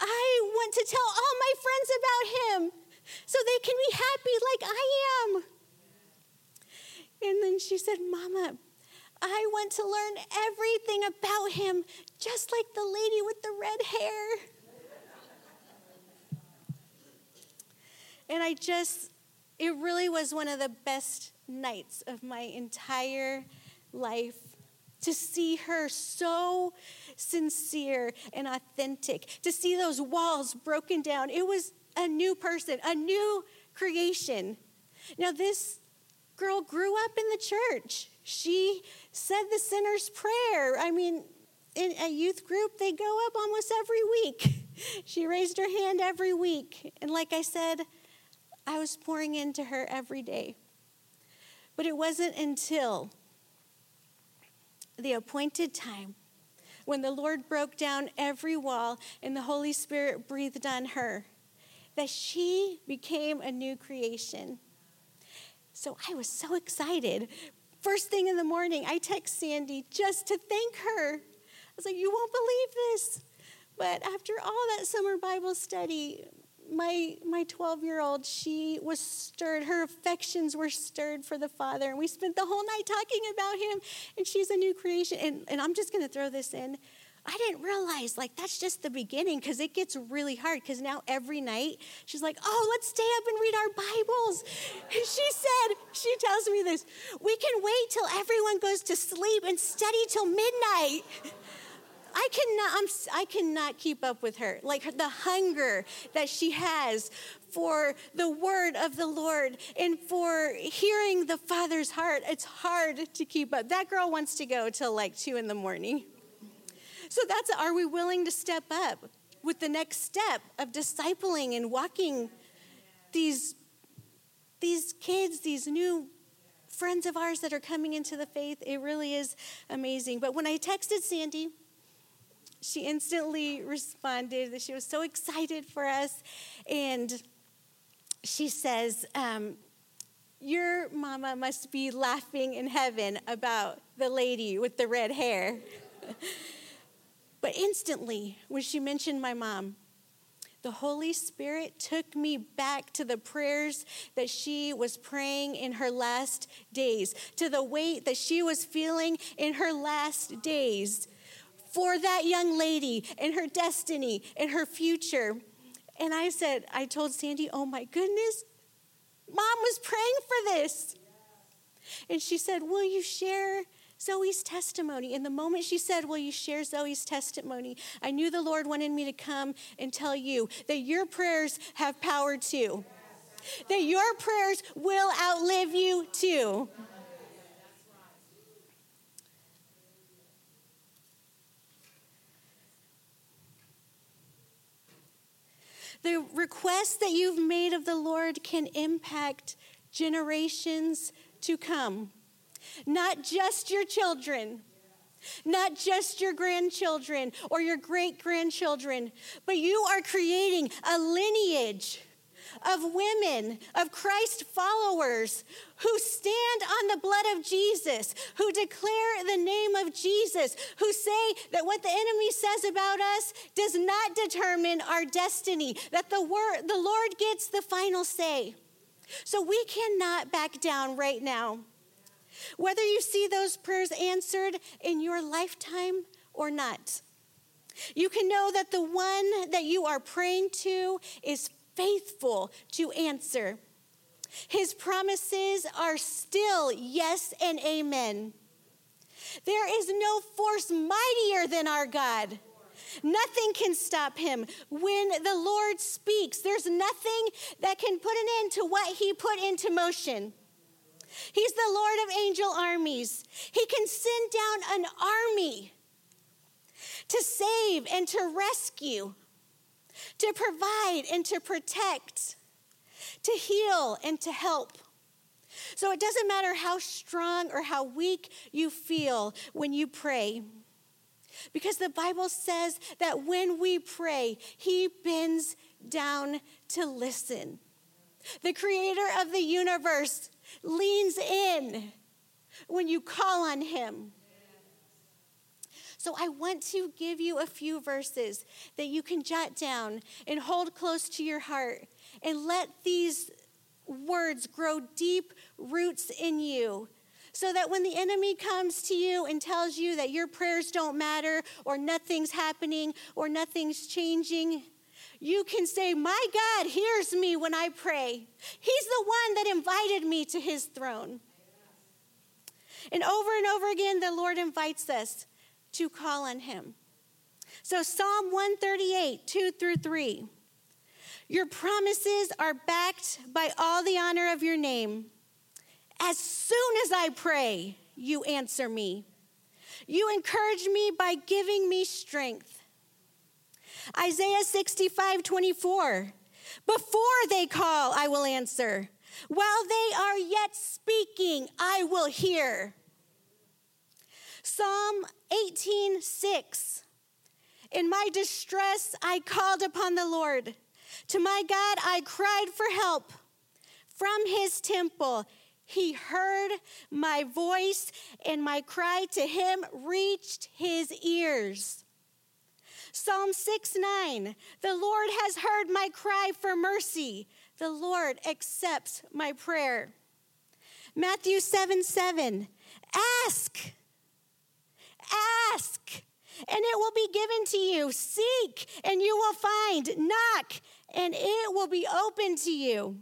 [SPEAKER 4] I want to tell all my friends about him so they can be happy like I am. And then she said, Mama, I want to learn everything about him, just like the lady with the red hair. and I just, it really was one of the best nights of my entire life to see her so sincere and authentic, to see those walls broken down. It was a new person, a new creation. Now, this girl grew up in the church. She said the sinner's prayer. I mean, in a youth group, they go up almost every week. [laughs] She raised her hand every week. And like I said, I was pouring into her every day. But it wasn't until the appointed time when the Lord broke down every wall and the Holy Spirit breathed on her that she became a new creation. So I was so excited. First thing in the morning, I text Sandy just to thank her. I was like, You won't believe this. But after all that summer Bible study, my my 12 year old she was stirred her affections were stirred for the father and we spent the whole night talking about him and she's a new creation and, and i'm just going to throw this in I didn't realize, like, that's just the beginning because it gets really hard. Because now every night she's like, oh, let's stay up and read our Bibles. And she said, she tells me this, we can wait till everyone goes to sleep and study till midnight. I cannot, I'm, I cannot keep up with her. Like the hunger that she has for the word of the Lord and for hearing the Father's heart, it's hard to keep up. That girl wants to go till like two in the morning. So that's are we willing to step up with the next step of discipling and walking these, these kids, these new friends of ours that are coming into the faith. It really is amazing. But when I texted Sandy, she instantly responded that she was so excited for us. And she says, um, Your mama must be laughing in heaven about the lady with the red hair. [laughs] but instantly, when she mentioned my mom, the Holy Spirit took me back to the prayers that she was praying in her last days, to the weight that she was feeling in her last days for that young lady and her destiny and her future. And I said, I told Sandy, oh my goodness, mom was praying for this. And she said, Will you share Zoe's testimony. And the moment she said, Will you share Zoe's testimony? I knew the Lord wanted me to come and tell you that your prayers have power too, that your prayers will outlive you too. The requests that you've made of the Lord can impact generations to come. Not just your children, not just your grandchildren or your great grandchildren, but you are creating a lineage of women, of Christ followers who stand on the blood of Jesus, who declare the name of Jesus, who say that what the enemy says about us does not determine our destiny, that the word the Lord gets the final say. So we cannot back down right now. Whether you see those prayers answered in your lifetime or not, you can know that the one that you are praying to is faithful to answer. His promises are still yes and amen. There is no force mightier than our God. Nothing can stop him. When the Lord speaks, there's nothing that can put an end to what he put into motion. He's the Lord of angel armies. He can send down an army to save and to rescue to provide and to protect, to heal and to help. So it doesn't matter how strong or how weak you feel when you pray. Because the Bible says that when we pray, He bends down to listen. The creator of the universe leans in when you call on Him. So I want to give you a few verses that you can jot down and hold close to your heart and let these words grow deep roots in you so that when the enemy comes to you and tells you that your prayers don't matter or nothing's happening or nothing's changing, you can say, My God hears me when I pray. He's the one that invited me to his throne. And over and over again, the Lord invites us to call on him. So, Psalm 138, 2 through 3. Your promises are backed by all the honor of your name. As soon as I pray, you answer me. You encourage me by giving me strength. Isaiah 65, 24. Before they call, I will answer. While they are yet speaking, I will hear. Psalm 18 6. In my distress, I called upon the Lord. To my God, I cried for help. From his temple, he heard my voice, and my cry to him reached his ears. Psalm 6 9. The Lord has heard my cry for mercy. The Lord accepts my prayer. Matthew 7 7. Ask Ask, and it will be given to you. Seek, and you will find. Knock, and it will be open to you.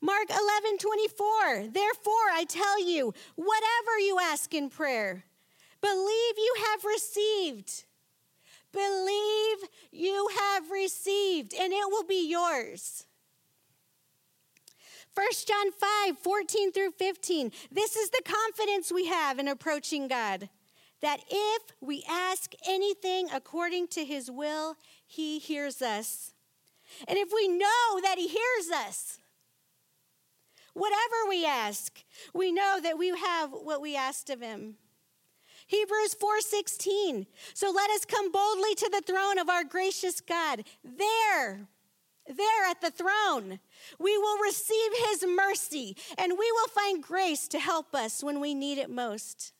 [SPEAKER 4] Mark 11, 24. Therefore, I tell you, whatever you ask in prayer, believe you have received. Believe you have received, and it will be yours. 1 John 5, 14 through 15. This is the confidence we have in approaching God that if we ask anything according to his will, he hears us. And if we know that He hears us, whatever we ask, we know that we have what we asked of Him. Hebrews 4:16. So let us come boldly to the throne of our gracious God. There, there at the throne, we will receive his mercy and we will find grace to help us when we need it most.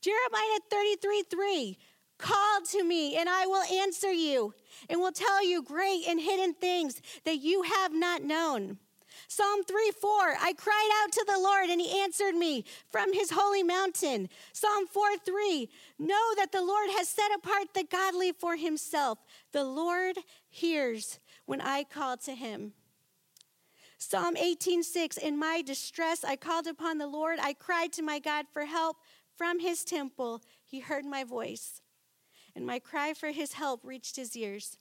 [SPEAKER 4] Jeremiah 33 3 Call to me, and I will answer you, and will tell you great and hidden things that you have not known. Psalm 3 4, I cried out to the Lord and he answered me from his holy mountain. Psalm 4 3, know that the Lord has set apart the godly for himself. The Lord hears when I call to him. Psalm 18:6 in my distress I called upon the Lord. I cried to my God for help from his temple. He heard my voice, and my cry for his help reached his ears.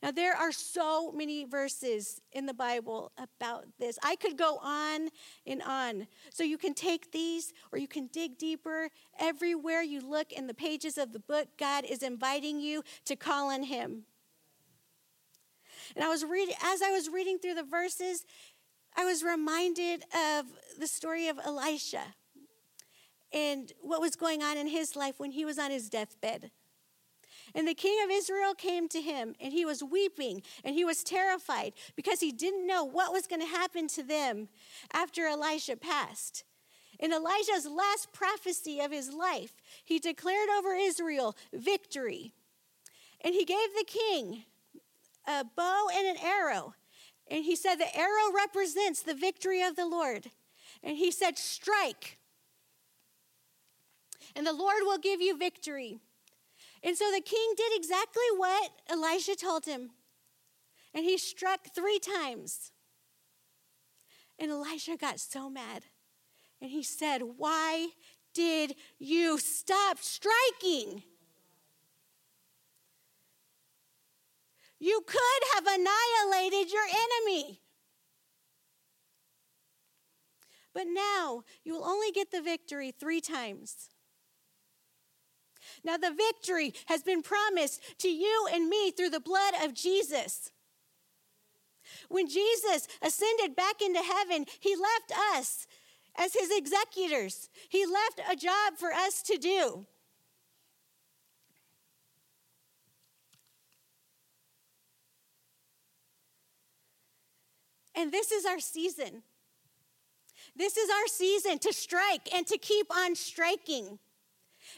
[SPEAKER 4] Now, there are so many verses in the Bible about this. I could go on and on. So you can take these or you can dig deeper. Everywhere you look in the pages of the book, God is inviting you to call on Him. And I was reading, as I was reading through the verses, I was reminded of the story of Elisha and what was going on in his life when he was on his deathbed. And the king of Israel came to him, and he was weeping, and he was terrified because he didn't know what was going to happen to them after Elisha passed. In Elijah's last prophecy of his life, he declared over Israel victory. And he gave the king a bow and an arrow. And he said, The arrow represents the victory of the Lord. And he said, Strike, and the Lord will give you victory. And so the king did exactly what Elisha told him. And he struck three times. And Elisha got so mad. And he said, Why did you stop striking? You could have annihilated your enemy. But now you will only get the victory three times. Now, the victory has been promised to you and me through the blood of Jesus. When Jesus ascended back into heaven, he left us as his executors, he left a job for us to do. And this is our season. This is our season to strike and to keep on striking.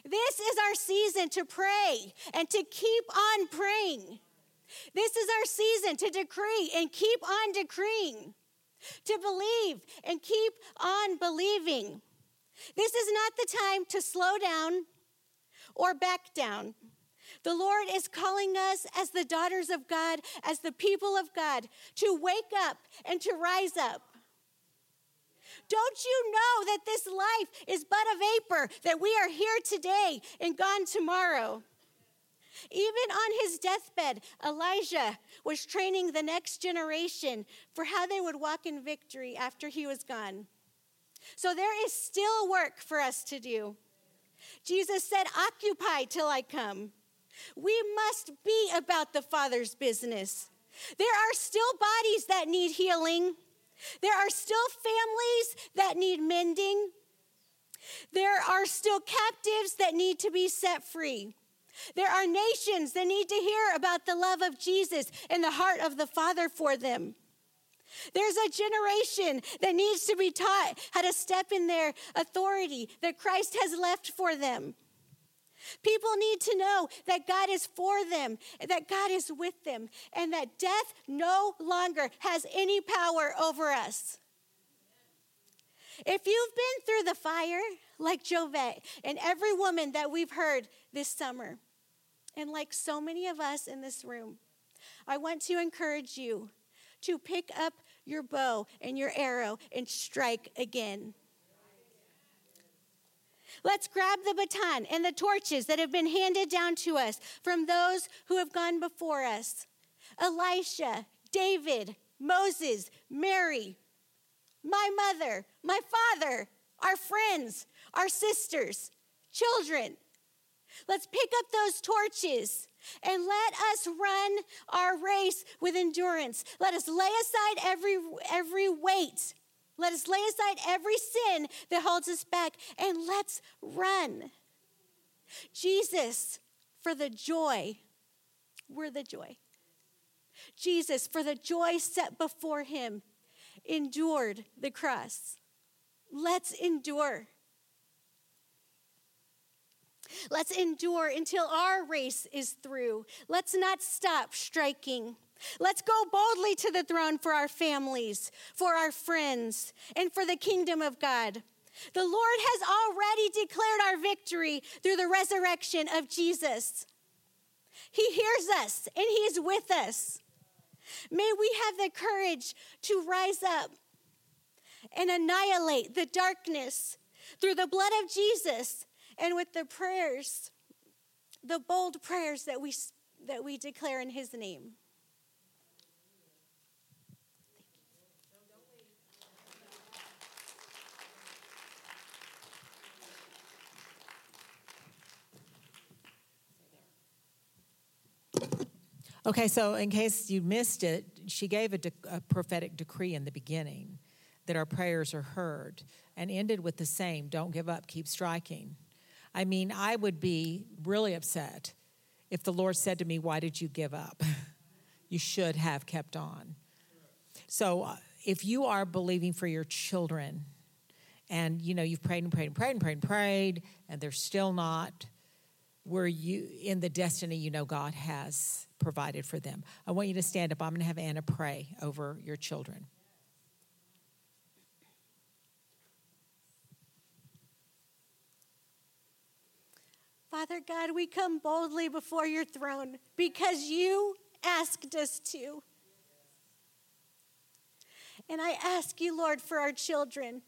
[SPEAKER 4] This is our season to pray and to keep on praying. This is our season to decree and keep on decreeing, to believe and keep on believing. This is not the time to slow down or back down. The Lord is calling us as the daughters of God, as the people of God, to wake up and to rise up. Don't you know that this life is but a vapor, that we are here today and gone tomorrow? Even on his deathbed, Elijah was training the next generation for how they would walk in victory after he was gone. So there is still work for us to do. Jesus said, Occupy till I come. We must be about the Father's business. There are still bodies that need healing. There are still families that need mending. There are still captives that need to be set free. There are nations that need to hear about the love of Jesus and the heart of the Father for them. There's a generation that needs to be taught how to step in their authority that Christ has left for them. People need to know that God is for them, that God is with them, and that death no longer has any power over us. If you've been through the fire, like Jovette and every woman that we've heard this summer, and like so many of us in this room, I want to encourage you to pick up your bow and your arrow and strike again. Let's grab the baton and the torches that have been handed down to us from those who have gone before us Elisha, David, Moses, Mary, my mother, my father, our friends, our sisters, children. Let's pick up those torches And let us run our race with endurance. Let us lay aside every, every weight. Let us lay aside every sin that holds us back and let's run. Jesus, for the joy, we're the joy. Jesus, for the joy set before him, endured the cross. Let's endure. Let's endure until our race is through. Let's not stop striking. Let's go boldly to the throne for our families, for our friends, and for the kingdom of God. The Lord has already declared our victory through the resurrection of Jesus. He hears us and He is with us. May we have the courage to rise up and annihilate the darkness through the blood of Jesus and with the prayers, the bold prayers that we, that we declare in His name.
[SPEAKER 2] Okay, so in case you missed it, she gave a, de- a, prophetic decree in the beginning that our prayers are heard and ended with the same don't give up, keep striking. I mean, I would be really upset if the Lord said to me, Why did you give up? [laughs] you should have kept on. So uh, if you are believing for your children and you know you've prayed and prayed and prayed and prayed and prayed and they're still not where you in the destiny you know God has provided for them. I want you to stand up. I'm going to have Anna pray over your children.
[SPEAKER 4] Father God, we come boldly before your throne because you asked us to. And I ask you, Lord, for our children.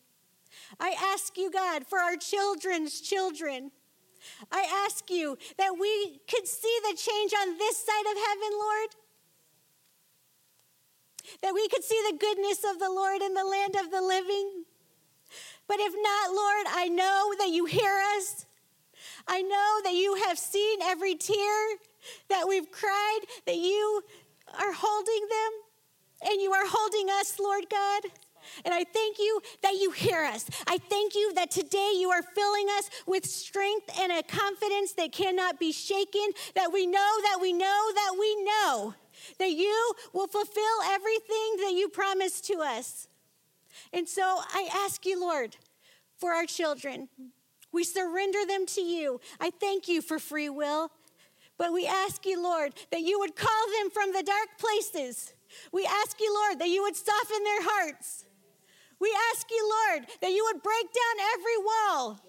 [SPEAKER 4] I ask you, God, for our children's children. I ask you that we could see the change on this side of heaven, Lord. That we could see the goodness of the Lord in the land of the living. But if not, Lord, I know that you hear us. I know that you have seen every tear that we've cried, that you are holding them, and you are holding us, Lord God. And I thank you that you hear us. I thank you that today you are filling us with strength and a confidence that cannot be shaken, that we know, that we know, that we know that you will fulfill everything that you promised to us. And so I ask you, Lord, for our children. We surrender them to you. I thank you for free will. But we ask you, Lord, that you would call them from the dark places. We ask you, Lord, that you would soften their hearts. We ask you, Lord, that you would break down every wall.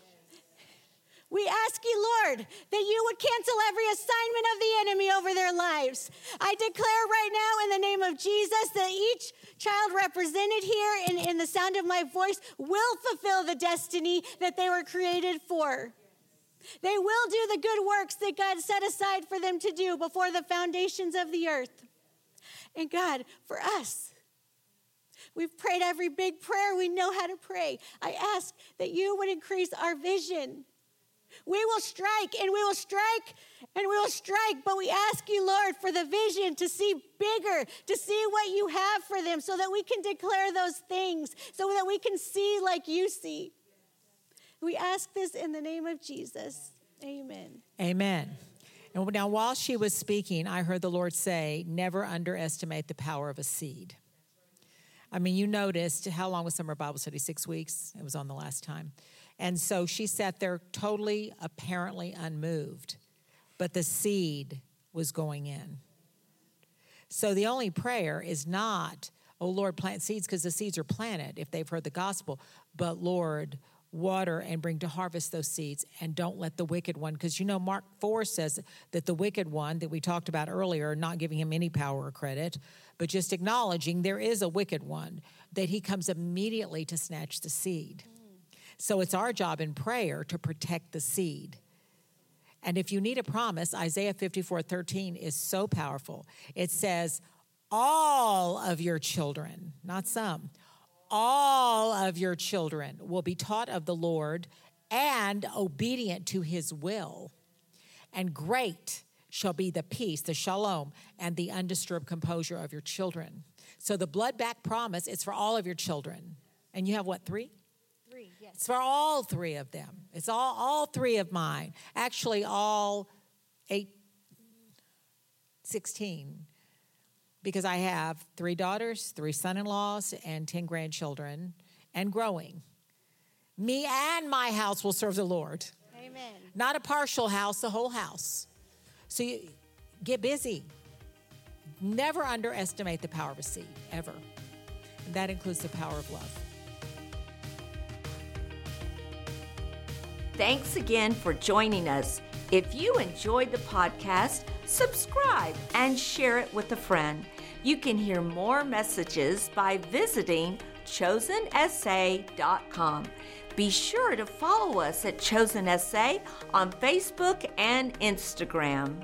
[SPEAKER 4] We ask you, Lord, that you would cancel every assignment of the enemy over their lives. I declare right now in the name of Jesus that each child represented here in, in the sound of my voice will fulfill the destiny that they were created for. They will do the good works that God set aside for them to do before the foundations of the earth. And God, for us, We've prayed every big prayer we know how to pray. I ask that you would increase our vision. We will strike and we will strike and we will strike, but we ask you, Lord, for the vision to see bigger, to see what you have for them so that we can declare those things, so that we can see like you see. We ask this in the name of Jesus. Amen.
[SPEAKER 2] Amen. And now, while she was speaking, I heard the Lord say, Never underestimate the power of a seed. I mean, you noticed how long was summer Bible study? Six weeks? It was on the last time. And so she sat there totally, apparently unmoved, but the seed was going in. So the only prayer is not, oh Lord, plant seeds, because the seeds are planted if they've heard the gospel, but Lord, water and bring to harvest those seeds and don't let the wicked one because you know mark 4 says that the wicked one that we talked about earlier not giving him any power or credit but just acknowledging there is a wicked one that he comes immediately to snatch the seed. So it's our job in prayer to protect the seed. And if you need a promise isaiah 54 13 is so powerful. It says all of your children not some all of your children will be taught of the Lord and obedient to his will. And great shall be the peace, the shalom, and the undisturbed composure of your children. So the blood back promise is for all of your children. And you have what, three?
[SPEAKER 4] Three, yes.
[SPEAKER 2] It's for all three of them. It's all, all three of mine. Actually, all eight, 16. Because I have three daughters, three son in laws, and 10 grandchildren, and growing. Me and my house will serve the Lord.
[SPEAKER 4] Amen.
[SPEAKER 2] Not a partial house, the whole house. So you get busy. Never underestimate the power of a seed, ever. And that includes the power of love.
[SPEAKER 1] Thanks again for joining us. If you enjoyed the podcast, subscribe and share it with a friend. You can hear more messages by visiting chosensa.com. Be sure to follow us at Chosen SA on Facebook and Instagram.